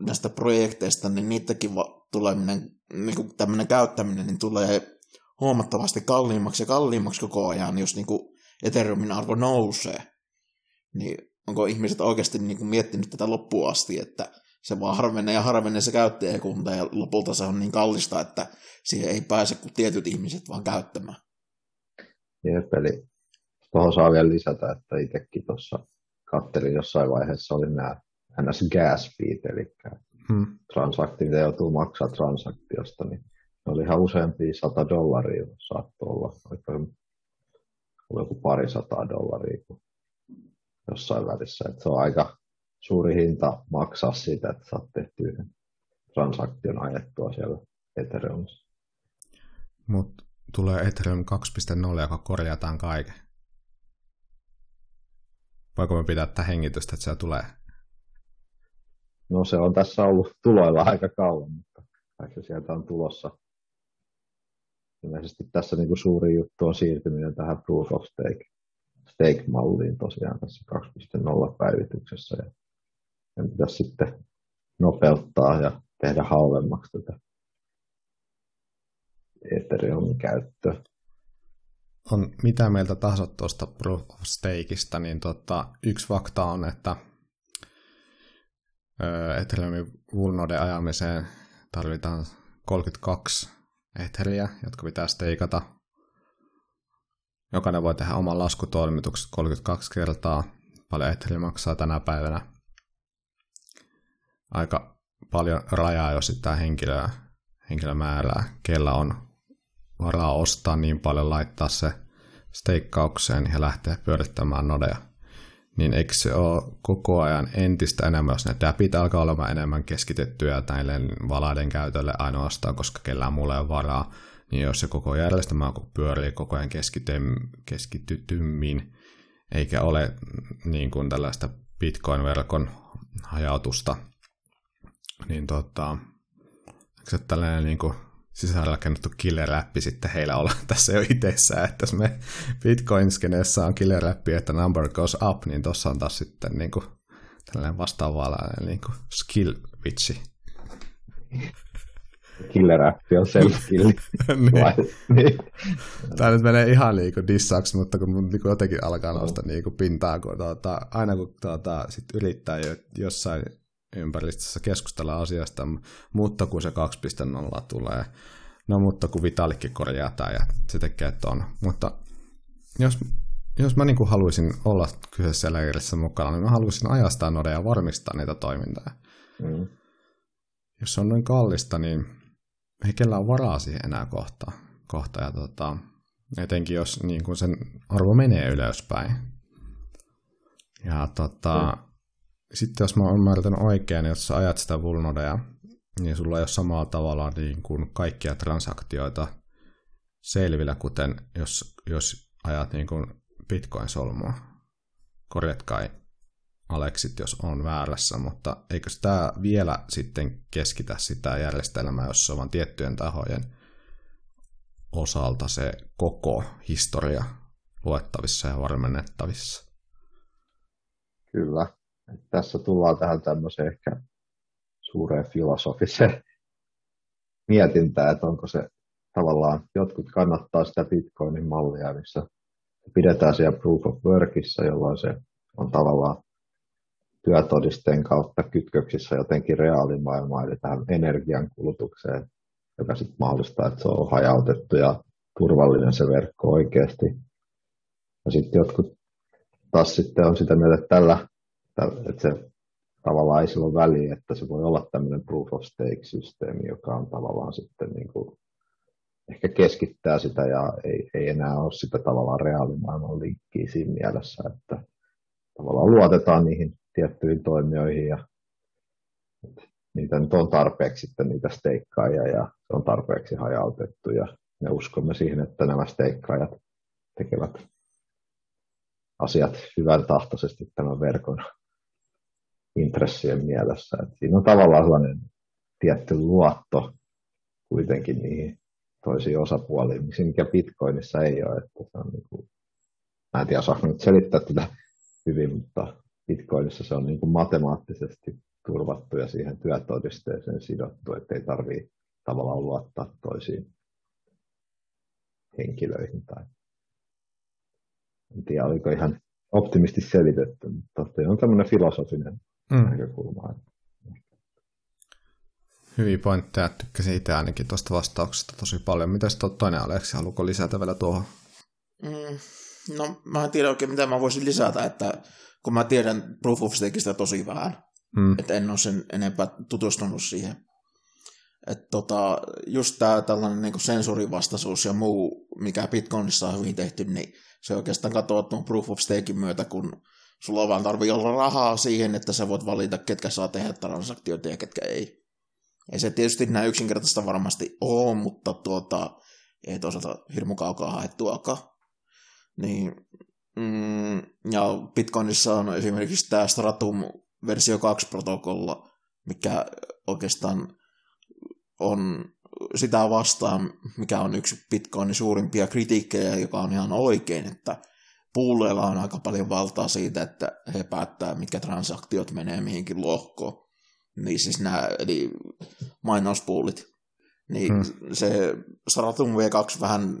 näistä projekteista, niin niitäkin tuleminen, niin kuin tämmöinen käyttäminen, niin tulee huomattavasti kalliimmaksi ja kalliimmaksi koko ajan, jos niin kuin Ethereumin arvo nousee. Niin onko ihmiset oikeasti niin kuin miettinyt tätä loppuun asti, että se vaan harvenee ja harvenee se käyttäjäkunta ja lopulta se on niin kallista, että siihen ei pääse kuin tietyt ihmiset vaan käyttämään. Jep, eli tuohon saa vielä lisätä, että itsekin tuossa kattelin jossain vaiheessa oli nämä ns. gas feed, eli hmm. transaktio, mitä joutuu maksaa transaktiosta, niin ne oli ihan useampia sata dollaria, saattoi olla, oliko oli joku pari sataa dollaria jossain välissä. Että se on aika suuri hinta maksaa siitä, että saat tehty yhden transaktion ajettua siellä Ethereumissa. Mutta tulee Ethereum 2.0, joka korjataan kaiken. Voiko me pitää hengitystä, että se tulee? No se on tässä ollut tuloilla aika kauan, mutta se sieltä on tulossa. Ilmeisesti tässä niin kuin suuri juttu on siirtyminen tähän Proof of Stake, stake-malliin tosiaan tässä 2.0 päivityksessä. Ja sen pitäisi sitten nopeuttaa ja tehdä halvemmaksi tätä Ethereumin käyttöä. On mitä mieltä tahansa tuosta Proof of Stakeista, niin tota, yksi fakta on, että Ethereumin Vulnode ajamiseen tarvitaan 32 Etheriä, jotka pitää steikata. Jokainen voi tehdä oman laskutoimituksen 32 kertaa. Paljon Etheriä maksaa tänä päivänä aika paljon rajaa jo sitä henkilöä, henkilömäärää, kellä on varaa ostaa niin paljon, laittaa se steikkaukseen ja lähteä pyörittämään nodeja. Niin eikö se ole koko ajan entistä enemmän, jos ne täpit alkaa olemaan enemmän keskitettyä näille valaiden käytölle ainoastaan, koska kellään mulle on varaa, niin jos se koko järjestelmä pyörii koko ajan keskitytymmin, eikä ole niin kuin tällaista Bitcoin-verkon hajautusta, niin tota, se tällainen niin kuin sisäänrakennettu killer-läppi sitten heillä olla tässä jo itsessään, että jos me Bitcoin-skeneessä on killer-läppi, että number goes up, niin tuossa on taas sitten niin kuin, tällainen vastaavalainen niin kuin skill-vitsi. Killer-appi on self-skill. niin. Tämä nyt menee ihan niin kuin dissaksi, mutta kun mun niin jotenkin alkaa nousta niin kuin pintaa, kun tuota, aina kun tuota, sit yrittää jossain ympäristössä keskustella asiasta, mutta kun se 2.0 tulee, no mutta kun Vitalikin korjaa tämä ja se tekee on. Mutta jos, jos mä niin haluaisin olla kyseisessä leirissä mukana, niin mä haluaisin ajastaa nodeja ja varmistaa niitä toimintaa. Mm. Jos se on noin kallista, niin ei kellään varaa siihen enää kohta. kohta ja tota, etenkin jos niin kuin sen arvo menee ylöspäin. Ja tota, mm sitten jos mä oon ymmärtänyt oikein, niin jos sä ajat sitä vulnodea, niin sulla ei ole samalla tavalla niin kuin kaikkia transaktioita selvillä, kuten jos, jos ajat niin kuin Bitcoin-solmua. Korjatkai Aleksit, jos on väärässä, mutta eikö tämä vielä sitten keskitä sitä järjestelmää, jossa on tiettyjen tahojen osalta se koko historia luettavissa ja varmennettavissa? Kyllä, tässä tullaan tähän tämmöiseen ehkä suureen filosofiseen mietintään, että onko se tavallaan, jotkut kannattaa sitä Bitcoinin mallia, missä pidetään siellä proof of workissa, jolloin se on tavallaan työtodisteen kautta kytköksissä jotenkin reaalimaailmaan, eli tähän energiankulutukseen, joka sitten mahdollistaa, että se on hajautettu ja turvallinen se verkko oikeasti. Ja sitten jotkut taas sitten on sitä mieltä, että tällä, että se tavallaan ei sillä väliä, että se voi olla tämmöinen proof of stake-systeemi, joka on tavallaan sitten niin kuin, ehkä keskittää sitä ja ei, ei enää ole sitä tavallaan reaalimaailman linkkiä siinä mielessä, että tavallaan luotetaan niihin tiettyihin toimijoihin ja niitä nyt on tarpeeksi sitten niitä steikkaajia ja on tarpeeksi hajautettu ja me uskomme siihen, että nämä steikkaajat tekevät asiat hyvän tahtoisesti tämän verkon intressien mielessä. Et siinä on tavallaan sellainen tietty luotto kuitenkin niihin toisiin osapuoliin, mikä Bitcoinissa ei ole. Että se on niin kuin, mä en tiedä, osaanko nyt selittää tätä hyvin, mutta Bitcoinissa se on niin kuin matemaattisesti turvattu ja siihen työtodisteeseen sidottu, että ei tarvitse tavallaan luottaa toisiin henkilöihin. Tai... En tiedä, oliko ihan optimisti selitetty, mutta on tämmöinen filosofinen mm. näkökulma. Hyviä pointteja, tykkäsin itse ainakin tuosta vastauksesta tosi paljon. Mitäs tuo toinen Aleksi, haluatko lisätä vielä tuohon? Mm, no, mä en tiedä oikein, mitä mä voisin lisätä, että kun mä tiedän Proof of Stakeista tosi vähän, mm. että en ole sen enempää tutustunut siihen. Että tota, just tämä tällainen niin sensorivastaisuus ja muu, mikä Bitcoinissa on hyvin tehty, niin se oikeastaan katoaa tuon Proof of Stakein myötä, kun sulla vaan tarvii olla rahaa siihen, että sä voit valita, ketkä saa tehdä transaktioita ja ketkä ei. Ei se tietysti näin yksinkertaista varmasti ole, mutta tuota, ei toisaalta hirmu kaukaa haettuakaan. Niin, mm, ja Bitcoinissa on esimerkiksi tämä Stratum versio 2 protokolla, mikä oikeastaan on sitä vastaan, mikä on yksi Bitcoinin suurimpia kritiikkejä, joka on ihan oikein, että puuleilla on aika paljon valtaa siitä, että he päättää, mitkä transaktiot menee mihinkin lohkoon. Niin siis nämä, eli mainospuulit. Niin hmm. se Stratum V2 vähän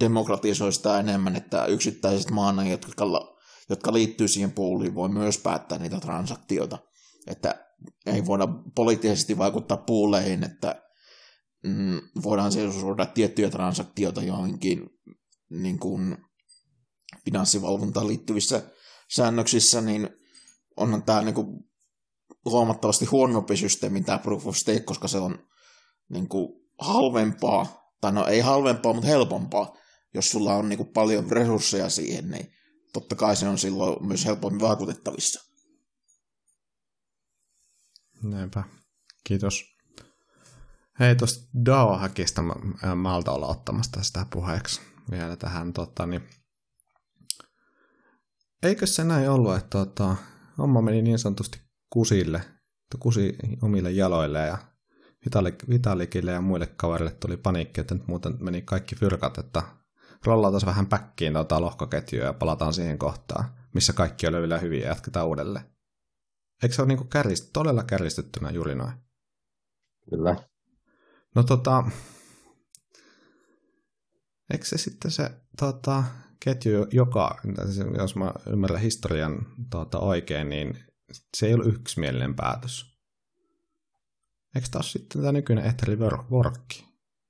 demokratisoi sitä enemmän, että yksittäiset maanajat, jotka, jotka liittyy siihen puuliin, voi myös päättää niitä transaktioita. Että ei voida poliittisesti vaikuttaa puuleihin, että mm, voidaan suoda tiettyjä transaktioita johonkin niin kuin finanssivalvontaan liittyvissä säännöksissä, niin onhan tämä niin kuin huomattavasti huonompi systeemi tämä Proof of Stake, koska se on niin kuin halvempaa, tai no ei halvempaa, mutta helpompaa. Jos sulla on niin kuin paljon resursseja siihen, niin totta kai se on silloin myös helpommin vaikutettavissa. Näinpä. Kiitos. Hei, tuosta DAO-häkistä mä, malta olla ottamasta sitä puheeksi vielä tähän. Tota, niin... Eikö se näin ollut, että tota, homma meni niin sanotusti kusille, että kusi omille jaloille ja Vitalik, Vitalikille ja muille kaverille tuli paniikki, että nyt muuten meni kaikki fyrkat, että rollataan vähän päkkiin tuota lohkoketjua ja palataan siihen kohtaan, missä kaikki oli vielä hyviä ja jatketaan uudelleen. Eikö se ole niin kärjist, todella kärjistettynä juuri noin? Kyllä. No tota, eikö se sitten se tota, ketju, joka, jos mä ymmärrän historian tota, oikein, niin se ei ollut yksimielinen päätös. Eikö taas sitten tämä nykyinen Ethereum Workki?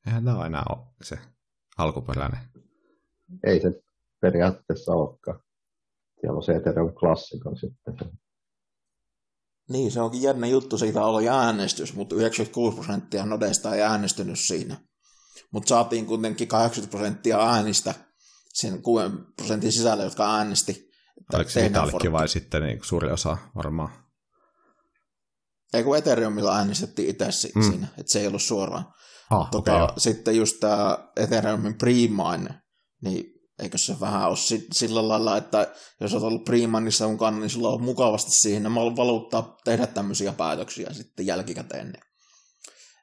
Eihän tämä enää ole se alkuperäinen. Ei se periaatteessa olekaan. Siellä on se Ethereum klassikon sitten. Niin, se onkin jännä juttu, siitä oli äänestys, mutta 96 prosenttia Nodesta ei äänestynyt siinä. Mutta saatiin kuitenkin 80 prosenttia äänistä sen 6 prosentin sisällä, jotka äänesti. Oliko se Vitalikin vai sitten niin suuri osa varmaan? Ei kun Ethereumilla äänestettiin itse mm. siinä, että se ei ollut suoraan. Ah, tota, okay, sitten just tämä Ethereumin pre-mine, niin eikö se vähän ole sillä lailla, että jos olet ollut Primanissa mukana, niin sulla on mukavasti siihen valuuttaa tehdä tämmöisiä päätöksiä sitten jälkikäteen. Niin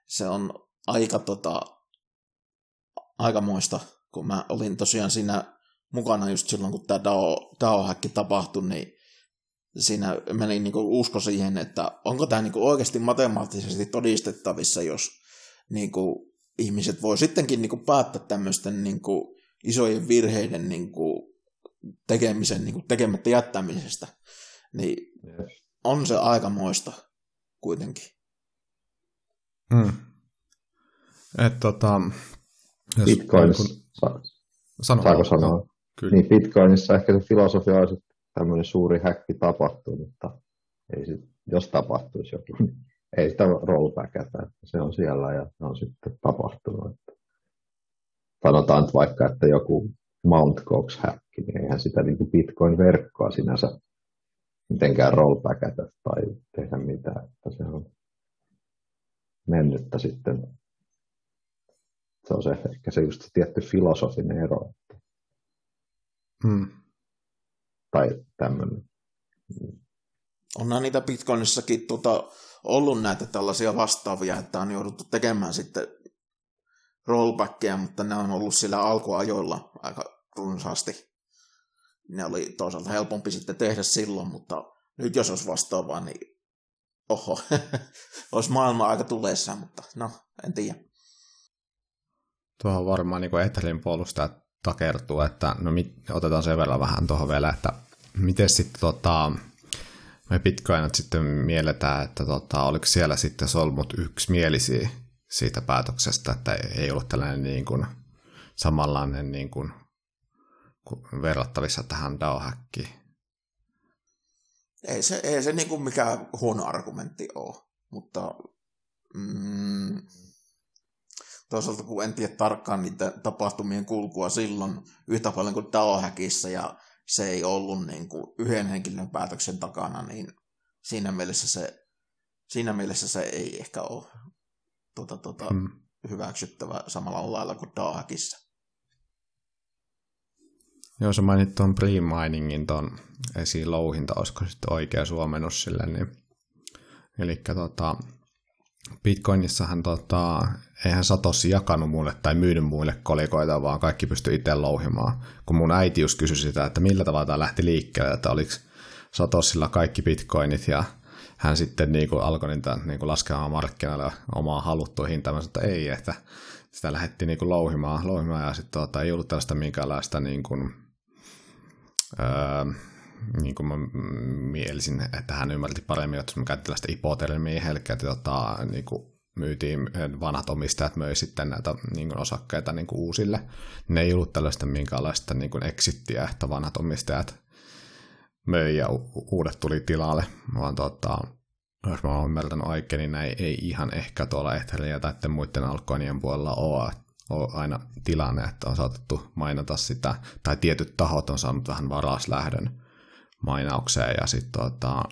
se on aika tota, aikamoista, kun mä olin tosiaan siinä mukana just silloin, kun tämä DAO, DAO-häkki tapahtui, niin siinä meni niinku usko siihen, että onko tämä niinku oikeasti matemaattisesti todistettavissa, jos niinku ihmiset voi sittenkin niinku päättää tämmöisten niinku isojen virheiden niin kuin, tekemisen niin kuin, tekemättä jättämisestä. Niin, yes. on se aikamoista kuitenkin. Mm. Et, tota, jos Bitcoinissa, kun... sa- sano, saako sanoa? Kyllä. Niin Bitcoinissa ehkä se filosofia olisi, että tämmöinen suuri häkki tapahtuu, mutta ei sit, jos tapahtuisi jokin, niin ei sitä rollbackata, että se on siellä ja se on sitten tapahtunut. Että sanotaan että vaikka, että joku Mount Gox-häkki, niin eihän sitä niin kuin Bitcoin-verkkoa sinänsä mitenkään rollbackata tai tehdä mitään. Että se on mennyttä sitten. Se on se, ehkä se just se tietty filosofinen ero. Hmm. Tai tämmöinen. Onhan niitä Bitcoinissakin tota, ollut näitä tällaisia vastaavia, että on jouduttu tekemään sitten rollbackia, mutta ne on ollut sillä alkuajoilla aika runsaasti. Ne oli toisaalta helpompi sitten tehdä silloin, mutta nyt jos olisi vastaavaa, niin oho, olisi maailma aika tulessa, mutta no, en tiedä. Tuohon varmaan niin Etherin puolustaja takertuu, että no mit, otetaan sen verran vähän tuohon vielä, että miten sitten tota, me bitcoinat sitten mielletään, että tota, oliko siellä sitten solmut yksimielisiä siitä päätöksestä, että ei ollut tällainen niin kuin, samanlainen niin kuin, verrattavissa tähän DAO-häkkiin. Ei se, ei se niin kuin mikään huono argumentti ole, mutta mm, toisaalta kun en tiedä tarkkaan niitä tapahtumien kulkua silloin yhtä paljon kuin DAO-häkissä ja se ei ollut niin kuin yhden henkilön päätöksen takana, niin siinä mielessä se, siinä mielessä se ei ehkä ole tuota, tuota, hmm. hyväksyttävä samalla lailla kuin Daahakissa. Joo, sä mainit tuon pre-miningin, tuon esilouhinta, olisiko sitten oikea suomennus sille, niin eli tota, Bitcoinissahan tota, eihän Satoshi jakanut mulle tai myynyt muille kolikoita, vaan kaikki pystyi itse louhimaan. Kun mun äiti just kysyi sitä, että millä tavalla tämä lähti liikkeelle, että oliko Satoshilla kaikki bitcoinit ja hän sitten niin kuin alkoi niitä niin kuin laskemaan markkinoille omaa haluttua hintaa. Mä että ei, että sitä lähdettiin niin kuin louhimaan, louhimaan ja sitten tota, ei ollut tällaista minkäänlaista niin kuin, öö, niin kuin mä mielisin, että hän ymmärti paremmin, että mä käytin tällaista ipotermiä, eli että tota, niin kuin myytiin, vanhat omistajat möi sitten näitä niin kuin osakkeita niin kuin uusille. Ne ei ollut tällaista minkäänlaista niin kuin exittiä, että vanhat omistajat möi ja uudet tuli tilalle, vaan tota, jos mä oon ymmärtänyt oikein, niin näin ei ihan ehkä tuolla Ethereumia tai muiden alkoinien puolella ole, ole aina tilanne, että on saatettu mainata sitä, tai tietyt tahot on saanut vähän varaslähdön mainaukseen, ja sitten tota,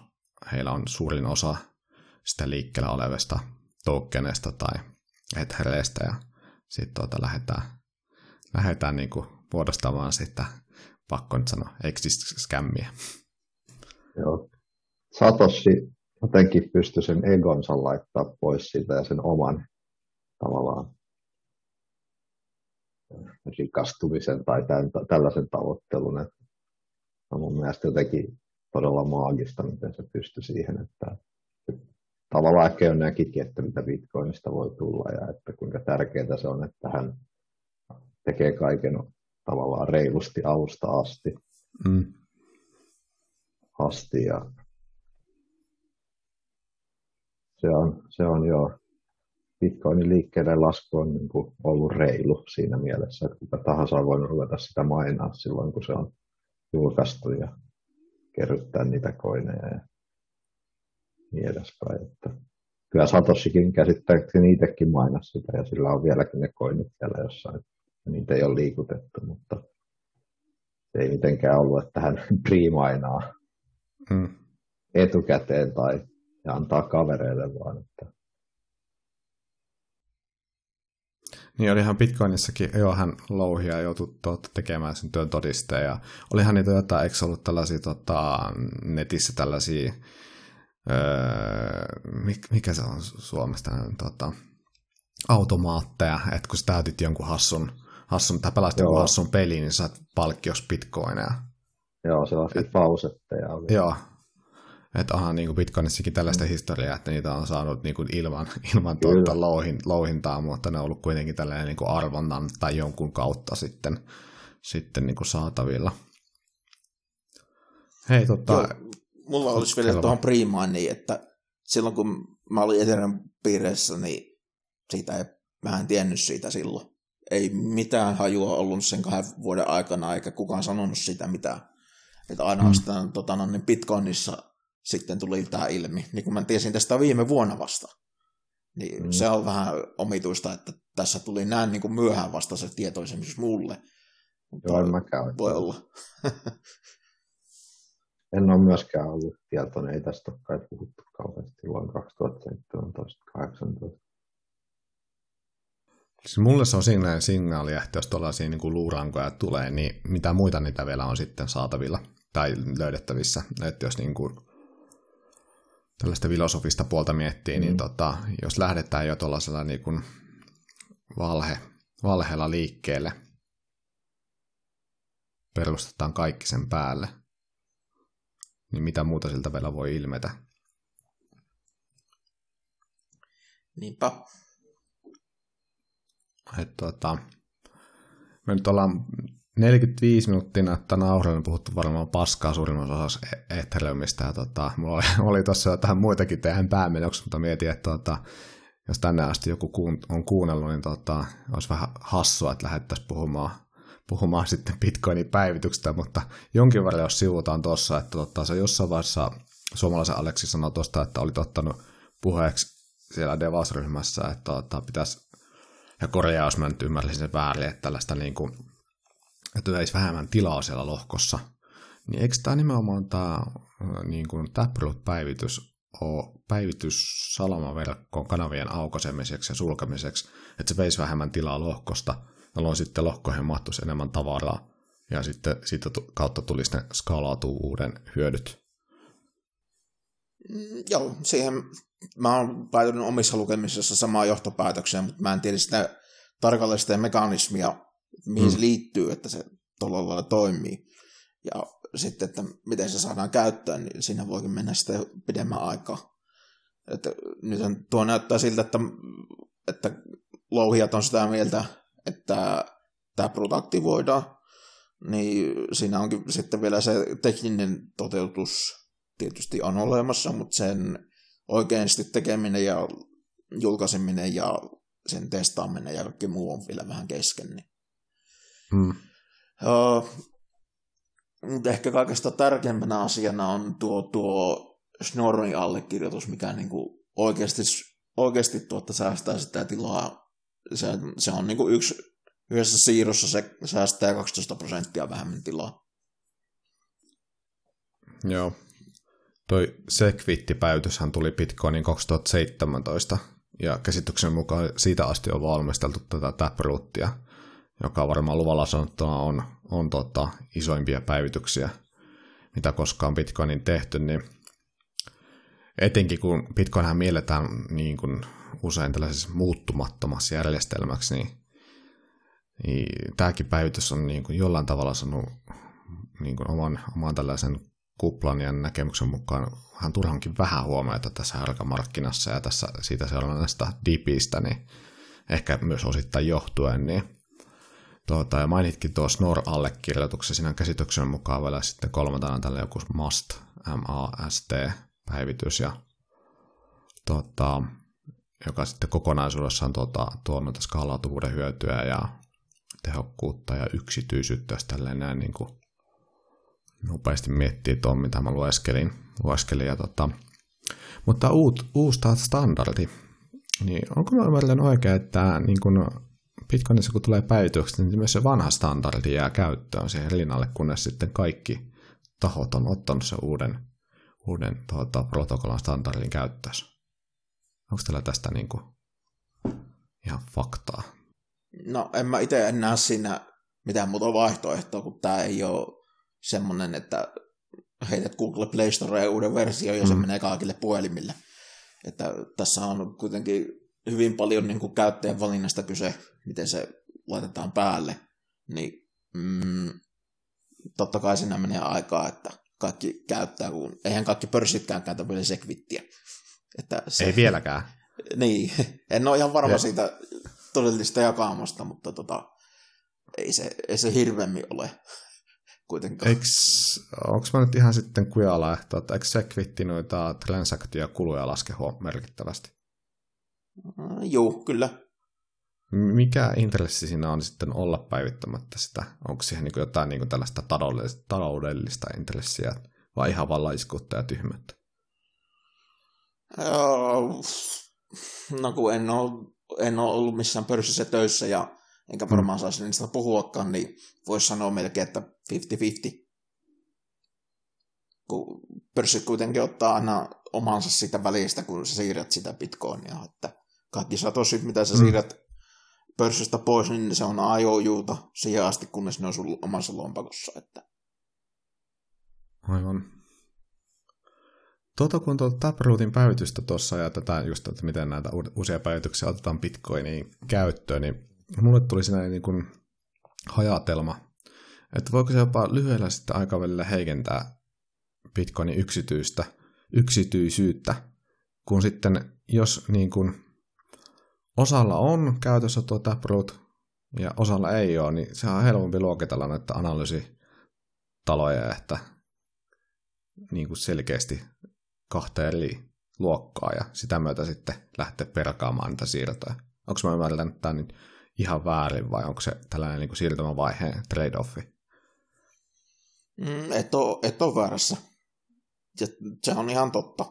heillä on suurin osa sitä liikkeellä olevista tokeneista tai Ethereistä, ja sitten tuota, lähdetään, lähdetään niin kuin muodostamaan sitä, pakko nyt sanoa, exist-skämmiä. Joo. Satoshi jotenkin pystyi sen egonsa laittaa pois siitä ja sen oman tavallaan rikastumisen tai tämän, tällaisen tavoittelun. Että on mun mielestä jotenkin todella maagista, miten se pystyi siihen, että tavallaan ehkä jo näkikin, että mitä Bitcoinista voi tulla ja että kuinka tärkeää se on, että hän tekee kaiken tavallaan reilusti alusta asti. Mm. asti ja se on, se on jo Bitcoinin liikkeiden lasku on niin kuin ollut reilu siinä mielessä, että kuka tahansa on voinut ruveta sitä mainaa silloin, kun se on julkaistu ja kerryttää niitä koineja ja niin edespäin. Että kyllä Satoshikin käsittääkseni itsekin mainasi sitä ja sillä on vieläkin ne koinit siellä jossain. Ja niitä ei ole liikutettu, mutta se ei mitenkään ollut, että hän priimainaa hmm. etukäteen tai ja antaa kavereille vaan. Että... Niin olihan Bitcoinissakin, joo, hän louhia joutui tekemään sen työn todisteen, ja olihan niitä jotain, eikö ollut tällaisia tota, netissä tällaisia, öö, mikä se on Suomesta, tota, automaatteja, että kun sä täytit jonkun hassun, hassun tai pelasit jonkun hassun peliin, niin saat palkkios bitcoineja. Joo, sellaisia pausetteja oli. Joo, että onhan niin Bitcoinissakin tällaista mm. historiaa, että niitä on saanut niin kuin ilman, ilman tuota louhin, louhintaa, mutta ne on ollut kuitenkin tällainen niin kuin arvonnan tai jonkun kautta sitten, sitten niin kuin saatavilla. Hei, tota... mulla olisi vielä tuohon priimaan niin, että silloin kun mä olin Ethereum piirissä, niin siitä ei, mä en tiennyt siitä silloin. Ei mitään hajua ollut sen kahden vuoden aikana, eikä kukaan sanonut sitä mitään. Että ainoastaan mm. tota, no, niin Bitcoinissa sitten tuli tämä ilmi, niin kun mä tiesin tästä viime vuonna vasta. Niin mm. se on vähän omituista, että tässä tuli näin niin kuin myöhään vasta se tietoisemmin mulle. Joo, en mäkään Voi olla. en ole myöskään ollut tietoinen, ei tästä ole kai puhuttu kauheasti vuonna 2017-2018. Siis mulle se on sellainen signaali, että jos tuollaisia niin luurankoja tulee, niin mitä muita niitä vielä on sitten saatavilla tai löydettävissä. Että jos niin kuin tällaista filosofista puolta miettii, niin mm. niin tota, jos lähdetään jo tuollaisella niin kuin valhe, valheella liikkeelle, perustetaan kaikki sen päälle, niin mitä muuta siltä vielä voi ilmetä? Niinpä. Et, tota, me nyt ollaan 45 minuuttia näyttää nauhrille, puhuttu varmaan paskaa suurimmassa osassa e- Ethereumista. Ja tota, mulla oli, oli tuossa jotain muitakin tehdään päämenoksi, mutta mietin, että tota, jos tänne asti joku kuun, on kuunnellut, niin tota, olisi vähän hassua, että lähdettäisiin puhumaan, puhumaan sitten Bitcoinin päivityksestä, mutta jonkin verran jos sivutaan tuossa, että tota, se jossain vaiheessa suomalaisen Aleksi sanoi tuosta, että oli ottanut puheeksi siellä Devas-ryhmässä, että tota, pitäisi, ja korjaa, jos mä nyt ymmärsin sen väärin, että tällaista niin kuin että jäisi vähemmän tilaa siellä lohkossa, niin eikö tämä nimenomaan tämä niin kuin Taproot-päivitys ole päivitys salamaverkkoon kanavien aukaisemiseksi ja sulkemiseksi, että se veisi vähemmän tilaa lohkosta, jolloin sitten lohkoihin mahtuisi enemmän tavaraa, ja sitten siitä kautta tulisi ne skaalautuvuuden hyödyt. Mm, joo, siihen mä oon päätynyt omissa lukemisissa samaa johtopäätökseen, mutta mä en tiedä sitä tarkalleen sitä mekanismia, mihin mm. se liittyy, että se tuolla lailla toimii. Ja sitten, että miten se saadaan käyttöön, niin siinä voikin mennä sitten pidemmän aikaa. Että nyt tuo näyttää siltä, että, että louhijat on sitä mieltä, että tämä produkti voidaan, niin siinä onkin sitten vielä se tekninen toteutus tietysti on olemassa, mutta sen oikeasti tekeminen ja julkaiseminen ja sen testaaminen ja kaikki muu on vielä vähän kesken. Niin Mm. Uh, ehkä kaikesta tärkeimpänä asiana on tuo, tuo Snorrin allekirjoitus, mikä niin kuin oikeasti, oikeasti tuotta säästää sitä tilaa. Se, se on niin kuin yksi, yhdessä siirrossa se säästää 12 prosenttia vähemmän tilaa. Joo. Toi Segwitti-päytyshän tuli Bitcoinin 2017, ja käsityksen mukaan siitä asti on valmisteltu tätä Taprootia – joka varmaan luvalla sanottuna on, on tota, isoimpia päivityksiä, mitä koskaan Bitcoinin tehty, niin etenkin kun Bitcoinhan mielletään niin kuin usein tällaisessa muuttumattomassa järjestelmäksi, niin, niin tämäkin päivitys on niin kuin jollain tavalla sanonut niin kuin oman, oman tällaisen kuplan ja näkemyksen mukaan vähän turhankin vähän huomiota tässä härkämarkkinassa ja tässä siitä seuraavasta dipistä, niin ehkä myös osittain johtuen, niin Tuota, ja mainitkin tuo Snor-allekirjoituksen, siinä käsityksen mukaan vielä sitten kolmantena tällä joku MAST, M-A-S-T-päivitys, ja tuota, joka sitten kokonaisuudessaan tuota, tuo noita skaalautuvuuden hyötyä ja tehokkuutta ja yksityisyyttä, jos tälleen näin niin kuin nopeasti miettii tuon, mitä mä lueskelin. lueskelin ja tota, mutta uut, uusi standardi, niin onko mä ymmärrän oikein, että niin kuin Bitcoinissa kun tulee päivitykset, niin myös se vanha standardi jää käyttöön siihen rinnalle, kunnes sitten kaikki tahot on ottanut sen uuden, uuden tuota, protokollan standardin käyttöön. Onko teillä tästä niin kuin ihan faktaa? No en mä itse en näe siinä mitään muuta vaihtoehtoa, kun tämä ei ole semmoinen, että heität Google Play Storeen uuden versio ja mm. se menee kaikille puhelimille. Että tässä on kuitenkin hyvin paljon niin kuin käyttäjän valinnasta kyse, miten se laitetaan päälle, niin mm, totta kai siinä menee aikaa, että kaikki käyttää, kun eihän kaikki pörssitkään käytä vielä sekvittiä. Että se, Ei vieläkään. Niin, en ole ihan varma ja. siitä todellista jakamasta, mutta tota, ei, se, ei se hirveämmin ole kuitenkaan. Onko mä nyt ihan sitten kujalla, että eikö se kvitti noita transaktiokuluja laske merkittävästi? Mm, joo, kyllä. Mikä intressi siinä on sitten olla päivittämättä sitä? Onko siihen niin jotain niin tällaista taloudellista, taloudellista intressiä vai ihan vaan laiskuutta ja tyhmyyttä? No kun en ole, en ole ollut missään pörssissä töissä ja enkä mm. varmaan saisi niistä puhuakaan, niin voisi sanoa melkein, että 50-50. Kun pörssit kuitenkin ottaa aina omansa sitä välistä, kun sä siirrät sitä bitcoinia. Että kaikki satosit, mitä sä mm. siirrät pörssistä pois, niin se on ajojuuta siihen asti, kunnes ne on sun omassa lompakossa. Että... Aivan. Tuota, kun tuota Taprootin päivitystä tuossa ja tätä just, että miten näitä uusia päivityksiä otetaan Bitcoiniin käyttöön, niin mulle tuli siinä niin kuin hajatelma, että voiko se jopa lyhyellä sitten aikavälillä heikentää Bitcoinin yksityistä, yksityisyyttä, kun sitten jos niin kuin osalla on käytössä tuo Taproot ja osalla ei ole, niin se on helpompi luokitella näitä analyysitaloja, että niin kuin selkeästi kahteen eri luokkaa ja sitä myötä sitten lähteä perkaamaan niitä siirtoja. Onko mä ymmärtänyt tämän nyt ihan väärin vai onko se tällainen niin kuin siirtymävaiheen trade-offi? Mm, et, ole, et ole väärässä. Ja se on ihan totta.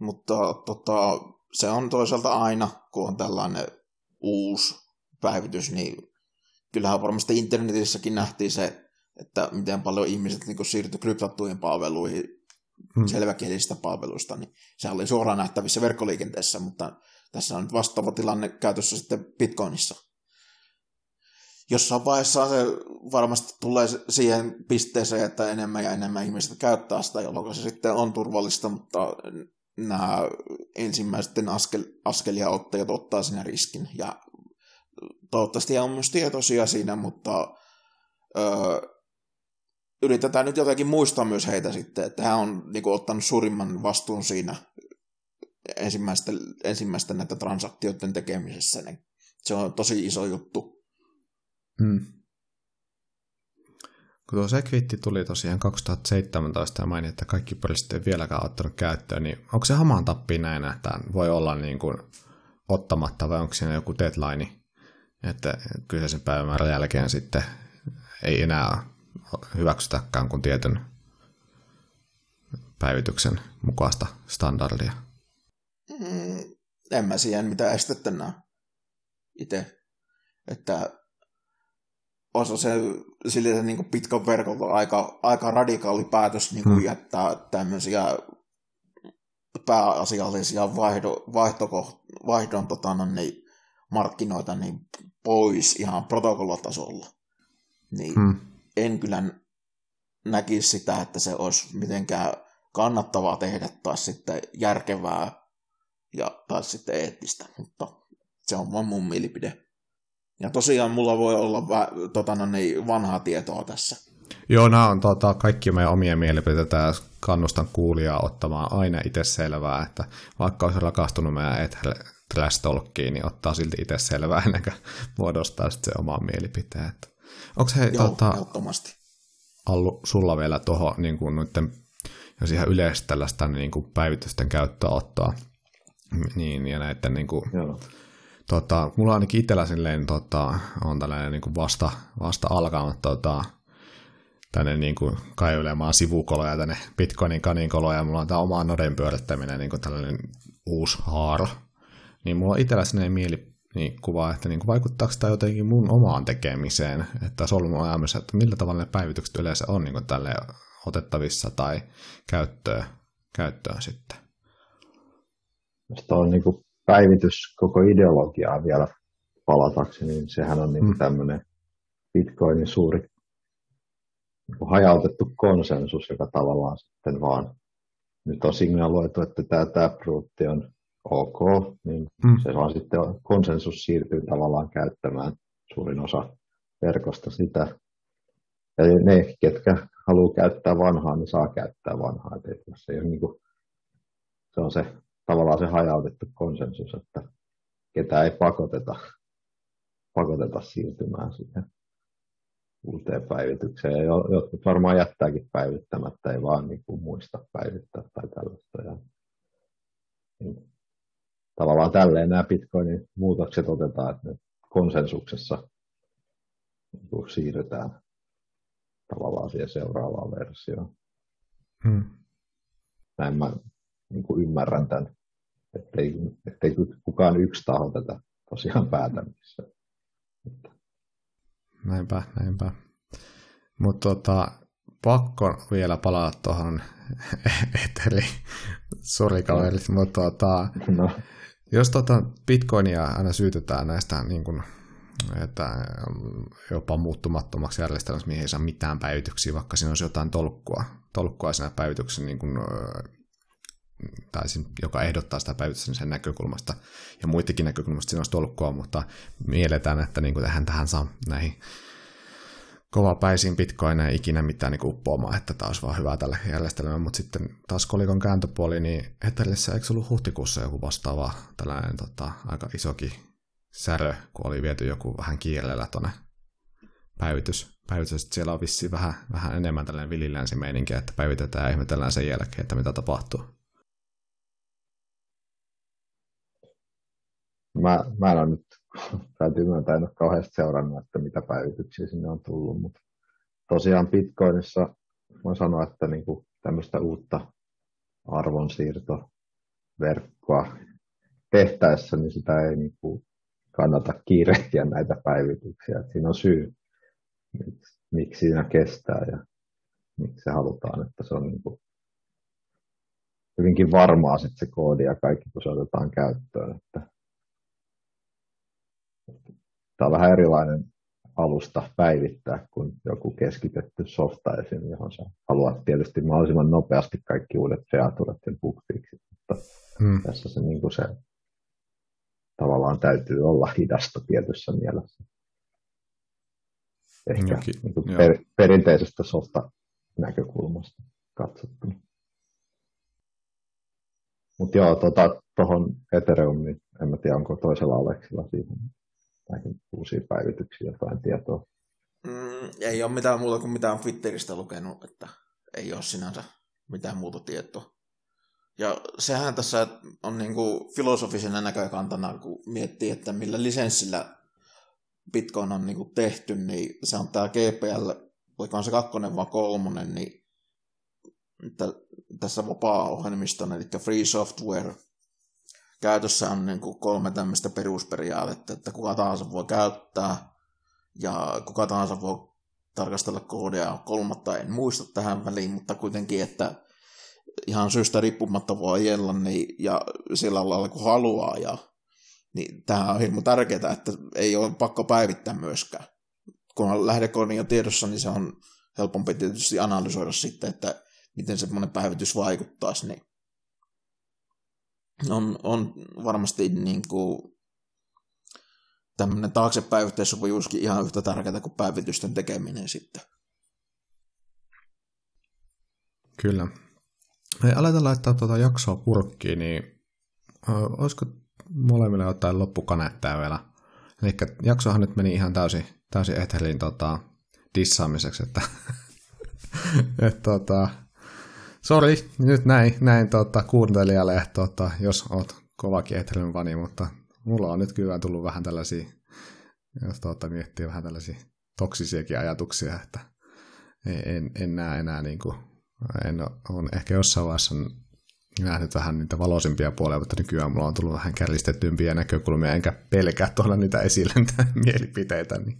Mutta tota, se on toisaalta aina, kun on tällainen uusi päivitys, niin kyllähän varmasti internetissäkin nähtiin se, että miten paljon ihmiset niin siirtyi kryptattuihin palveluihin hmm. selväkielisistä palveluista, niin se oli suoraan nähtävissä verkkoliikenteessä, mutta tässä on nyt vastaava tilanne käytössä sitten Bitcoinissa. Jossain vaiheessa se varmasti tulee siihen pisteeseen, että enemmän ja enemmän ihmiset käyttää sitä, jolloin se sitten on turvallista, mutta nämä ensimmäisten askel, askelia ottajat ottaa sinne riskin. Ja toivottavasti on myös tietoisia siinä, mutta öö, yritetään nyt jotenkin muistaa myös heitä sitten, että hän on niin kuin, ottanut suurimman vastuun siinä ensimmäisten, ensimmäisten näitä transaktioiden tekemisessä, niin se on tosi iso juttu. Hmm. Kun tuo Sequitti tuli tosiaan 2017 ja mainittiin, että kaikki poliisit ei vieläkään ottanut käyttöön, niin onko se hamaan tappi näin, että voi olla niin kuin ottamatta vai onko siinä joku deadline, että kyseisen päivämäärän jälkeen sitten ei enää hyväksytäkään kuin tietyn päivityksen mukaista standardia? Mm, en mä siihen mitään estettä näe itse. Että osa se, sille se niin pitkän verkon aika, aika radikaali päätös niin kuin hmm. jättää tämmöisiä pääasiallisia vaihdo, vaihto, vaihdon tota, no niin, markkinoita niin pois ihan protokollatasolla. Niin hmm. en kyllä näkisi sitä, että se olisi mitenkään kannattavaa tehdä tai sitten järkevää ja taas sitten eettistä, mutta se on vain mun mielipide. Ja tosiaan mulla voi olla vä- tota, no niin, vanhaa tietoa tässä. Joo, nämä on tota, kaikki meidän omia mielipiteitä ja kannustan kuulijaa ottamaan aina itse selvää, että vaikka olisi rakastunut meidän trash talkiin, niin ottaa silti itse selvää ennen kuin muodostaa sitten se oma mielipiteen. Onko se Joo, tota, Allu, sulla vielä tuohon, niin kuin noiden, jos ihan yleisesti tällaista niin kuin päivitysten käyttöottoa, niin, ja näiden niin kuin, Joo tota, mulla ainakin itsellä silleen tota, on tällainen niin vasta, vasta alkanut tota, tänne niin kuin kaivelemaan sivukoloja tänne Bitcoinin kaninkoloja, ja mulla on tämä oma noden pyörittäminen niin kuin tällainen uusi haaro. Niin mulla on itsellä sellainen mieli, niin kuva, että niin kuin vaikuttaako tämä jotenkin mun omaan tekemiseen, että se on ollut että millä tavalla ne päivitykset yleensä on niin kuin tälle otettavissa tai käyttöön, käyttöön sitten. Sitä on niin kuin päivitys koko ideologiaa vielä palatakseni, niin sehän on niin mm. tämmöinen Bitcoinin suuri niin hajautettu konsensus, joka tavallaan sitten vaan nyt on signaloitu, että tämä Taproot on ok, niin mm. se vaan sitten konsensus siirtyy tavallaan käyttämään suurin osa verkosta sitä. Ja ne, ketkä haluaa käyttää vanhaa, niin saa käyttää vanhaa. Et se, ei ole niin kuin, se on se tavallaan se hajautettu konsensus, että ketä ei pakoteta, pakoteta siirtymään siihen uuteen päivitykseen. Ja jotkut varmaan jättääkin päivittämättä, ei vaan niin kuin muista päivittää tai tällaista. Ja, niin, tavallaan tälleen nämä Bitcoinin muutokset otetaan, että ne konsensuksessa niin siirrytään tavallaan siihen seuraavaan versioon. Hmm. Näin mä niin kuin ymmärrän tämän, ettei, ettei kukaan yksi taho tätä tosiaan päätä missä. Näinpä, näinpä. Mutta tota, pakko vielä palata tuohon Eteli, sori kaverit, mutta tota, no. jos tota Bitcoinia aina syytetään näistä niin kun, että jopa muuttumattomaksi järjestelmäksi, mihin ei saa mitään päivityksiä, vaikka siinä olisi jotain tolkkua, tolkkua siinä päivityksen niin kun, tai joka ehdottaa sitä päivitystä sen näkökulmasta, ja muidenkin näkökulmasta siinä olisi tolkkua, mutta mielletään, että niin kuin tähän, tähän saa näihin kovapäisiin bitcoineja ikinä mitään niin uppoamaan, että tämä olisi vaan hyvä tällä järjestelmällä, mutta sitten taas kolikon kääntöpuoli, niin Etherissä eikö ollut huhtikuussa joku vastaava tällainen tota, aika isoki särö, kun oli viety joku vähän kiireellä tuonne päivitys. päivitys. Siellä on vissiin vähän, vähän enemmän tällainen vililänsimeininki, että päivitetään ja ihmetellään sen jälkeen, että mitä tapahtuu. Mä, mä en ole nyt täytyy myöntää, en ole kauheasti seurannut, että mitä päivityksiä sinne on tullut, mutta tosiaan Bitcoinissa voin sanoa, että niin kuin tämmöistä uutta arvonsiirtoverkkoa tehtäessä, niin sitä ei niin kuin kannata kiirehtiä näitä päivityksiä. Että siinä on syy, miksi siinä kestää ja miksi se halutaan, että se on niin kuin hyvinkin varmaa sitten se koodi ja kaikki, kun se otetaan käyttöön. Että tämä on vähän erilainen alusta päivittää kuin joku keskitetty softa esim, johon sä haluat tietysti mahdollisimman nopeasti kaikki uudet featuret ja bugfixit, mutta hmm. tässä se, niin se tavallaan täytyy olla hidasta tietyssä mielessä. Ehkä Jokin, niin kuin per, perinteisestä softa näkökulmasta katsottuna. Mutta joo, tuohon tota, Ethereum, niin en mä tiedä, onko toisella Aleksilla siihen näihin uusiin päivityksiin jotain tietoa? Mm, ei ole mitään muuta kuin mitään Twitteristä lukenut, että ei ole sinänsä mitään muuta tietoa. Ja sehän tässä on niin kuin filosofisena näkökantana, kun miettii, että millä lisenssillä Bitcoin on niin kuin tehty, niin se on tämä GPL, oliko on se kakkonen vai kolmonen, niin tässä vapaa-ohjelmiston, eli Free Software käytössä on niin kuin kolme tämmöistä perusperiaatetta, että kuka tahansa voi käyttää ja kuka tahansa voi tarkastella koodia. Kolmatta en muista tähän väliin, mutta kuitenkin, että ihan syystä riippumatta voi ajella niin, ja sillä lailla kun haluaa. Ja, niin tämä on hirmu tärkeää, että ei ole pakko päivittää myöskään. Kun on lähdekoodi jo tiedossa, niin se on helpompi tietysti analysoida sitten, että miten semmoinen päivitys vaikuttaisi. Niin on, on varmasti niin kuin tämmöinen taaksepäin yhteissopivuuskin ihan yhtä tärkeää kuin päivitysten tekeminen sitten. Kyllä. Hei, aletaan laittaa tuota jaksoa purkkiin, niin olisiko molemmille jotain loppukaneettaa vielä? Eli jaksohan nyt meni ihan täysin, täysin Ethelin tota, dissaamiseksi, että et, tota, Sori, nyt näin, näin tota, kuuntelijalle, tota, jos oot kova Ethelin vani, mutta mulla on nyt kyllä tullut vähän tällaisia, jos tota, miettii vähän tällaisia toksisiakin ajatuksia, että en, en näe enää, niin kuin, en ole ehkä jossain vaiheessa nähnyt vähän niitä valoisimpia puolia, mutta nykyään mulla on tullut vähän kärjistettympiä näkökulmia, enkä pelkää tuolla niitä esille mielipiteitä. Niin,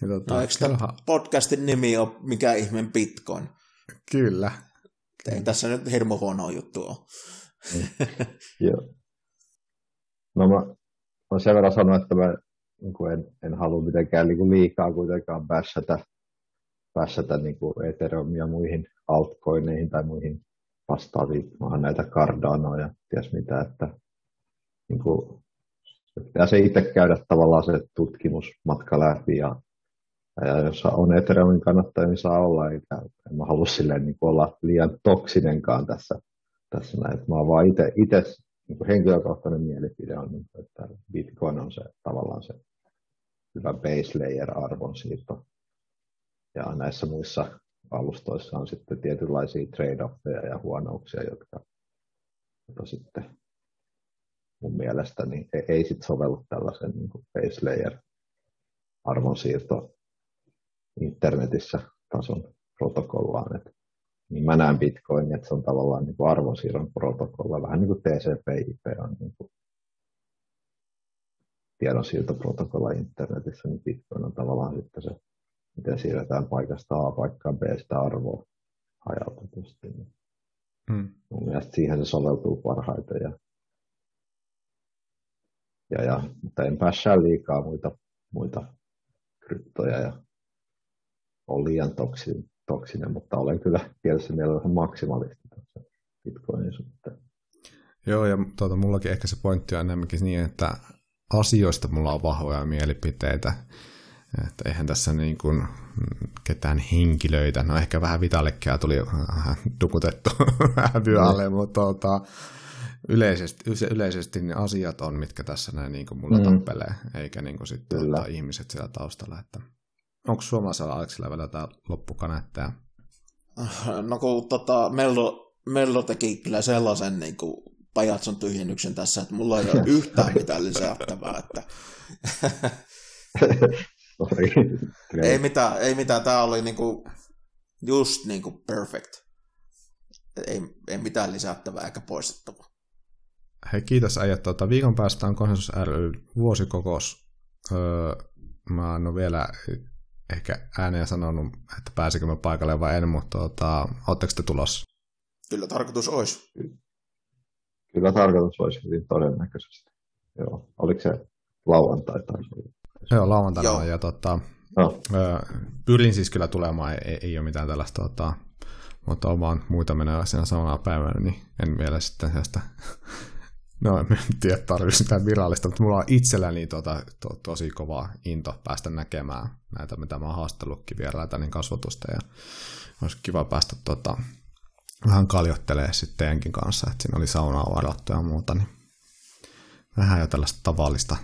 niin tota, no, eikö tämä podcastin nimi ole mikä ihmeen Bitcoin? Kyllä, ei tässä nyt hirmu huono juttu ole. Joo. No mä, mä sen verran sanoa, että mä niin en, en halua mitenkään niin kuin liikaa kuitenkaan bashata, bashata niin kuin Ethereumia muihin altcoineihin tai muihin vastaaviin. Mä näitä Cardanoa ja ties mitä, että niin kuin, pitää se itse käydä tavallaan se tutkimusmatka läpi ja ja jos on Ethereumin kannattaja, niin saa olla, eikä en mä halua silleen niin olla liian toksinenkaan tässä, tässä näin. Mä oon vaan itse, niin henkilökohtainen mielipide on, niin että Bitcoin on se tavallaan se hyvä base layer arvonsiirto Ja näissä muissa alustoissa on sitten tietynlaisia trade-offeja ja huonouksia, jotka, jotka sitten mun mielestä niin ei, ei sit sovellu tällaisen niin base layer arvonsiirto internetissä tason protokollaan. Et, niin mä näen Bitcoin, että se on tavallaan niin kuin arvonsiirron protokolla, vähän niin kuin TCP/IP on niin kuin tiedonsiirtoprotokolla internetissä, niin Bitcoin on tavallaan sitten se, miten siirretään paikasta A paikkaan B sitä arvoa hajautetusti. Hmm. Mun mielestä siihen se soveltuu parhaiten. Ja, ja, ja, mutta en päässä liikaa muita, muita kryptoja ja on liian toksinen, toksinen, mutta olen kyllä tietysti mielellä maksimalisti tässä Bitcoinin suhteen. Joo, ja tuota, mullakin ehkä se pointti on enemmänkin niin, että asioista mulla on vahvoja mielipiteitä. Että eihän tässä niin kuin ketään henkilöitä, no ehkä vähän Vitalekkia tuli dukutettu vyölle, mm. mutta tuota, yleisesti, yleisesti ne asiat on, mitkä tässä näin niin kuin mulla mm. tappelee, eikä niin kuin sitten ihmiset siellä taustalla. Että onko suomalaisella Aleksilla vielä jotain loppukaneetteja? No kun tota, Mello, Mello teki kyllä sellaisen niin kuin pajatson tyhjennyksen tässä, että mulla ei ole yhtään mitään lisättävää. Että... ei mitään, ei mitään. Tämä oli niinku just niinku perfect. Ei, ei mitään lisättävää eikä poistettavaa. Hei, kiitos äijät. Tuota, viikon päästä on Konsensus ry vuosikokous. Öö, mä en ole vielä ehkä ääneen sanonut, että pääsikö mä paikalle vai en, mutta tuota, ootteko te tulossa? Kyllä tarkoitus olisi. Kyllä tarkoitus olisi hyvin todennäköisesti. Joo. Oliko se lauantai tai Joo, lauantaina. Ja tota, no. pyrin siis kyllä tulemaan, ei, ei ole mitään tällaista, tota, mutta on vaan muita menoja siinä samana päivänä, niin en vielä sitten sitä No en tiedä, tarvitsi sitä virallista, mutta mulla on itselläni tota, to, tosi kova into päästä näkemään näitä, mitä mä oon haastellutkin vieraita, niin kasvatusta, ja olisi kiva päästä tota, vähän kaljottelemaan sitten teidänkin kanssa, että siinä oli saunaa varattu ja muuta, niin vähän jo tällaista tavallista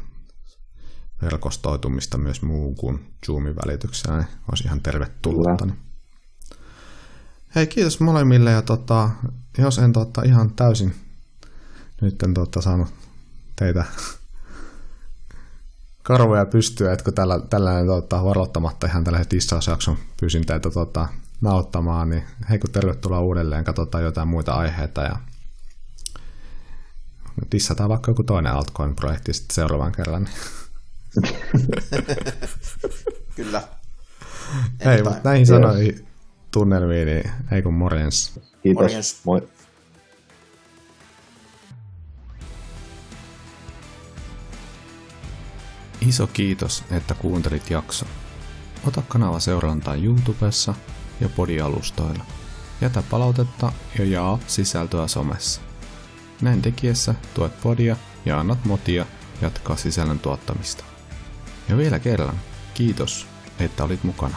verkostoitumista myös muuhun kuin Zoomin välityksellä, niin olisi ihan tervetullutta. Niin. Hei, kiitos molemmille, ja tota, jos en tota, ihan täysin nyt en tota, saanut teitä karvoja pystyä, että kun tällä, tällainen tota, varoittamatta ihan tällaisen tissausjakson pyysin teitä tota, nauttamaan, niin hei kun tervetuloa uudelleen, katsotaan jotain muita aiheita ja tissataan vaikka joku toinen altcoin-projekti sitten seuraavan kerran. Niin. Kyllä. Hei, mutta näihin sanoihin tunnelmiin, niin hei kun morjens. Kiitos. Morjens. Moi. Iso kiitos, että kuuntelit jakson. Ota kanava seurantaan YouTubessa ja podialustoilla. Jätä palautetta ja jaa sisältöä somessa. Näin tekiessä tuet podia ja annat motia jatkaa sisällön tuottamista. Ja vielä kerran, kiitos, että olit mukana.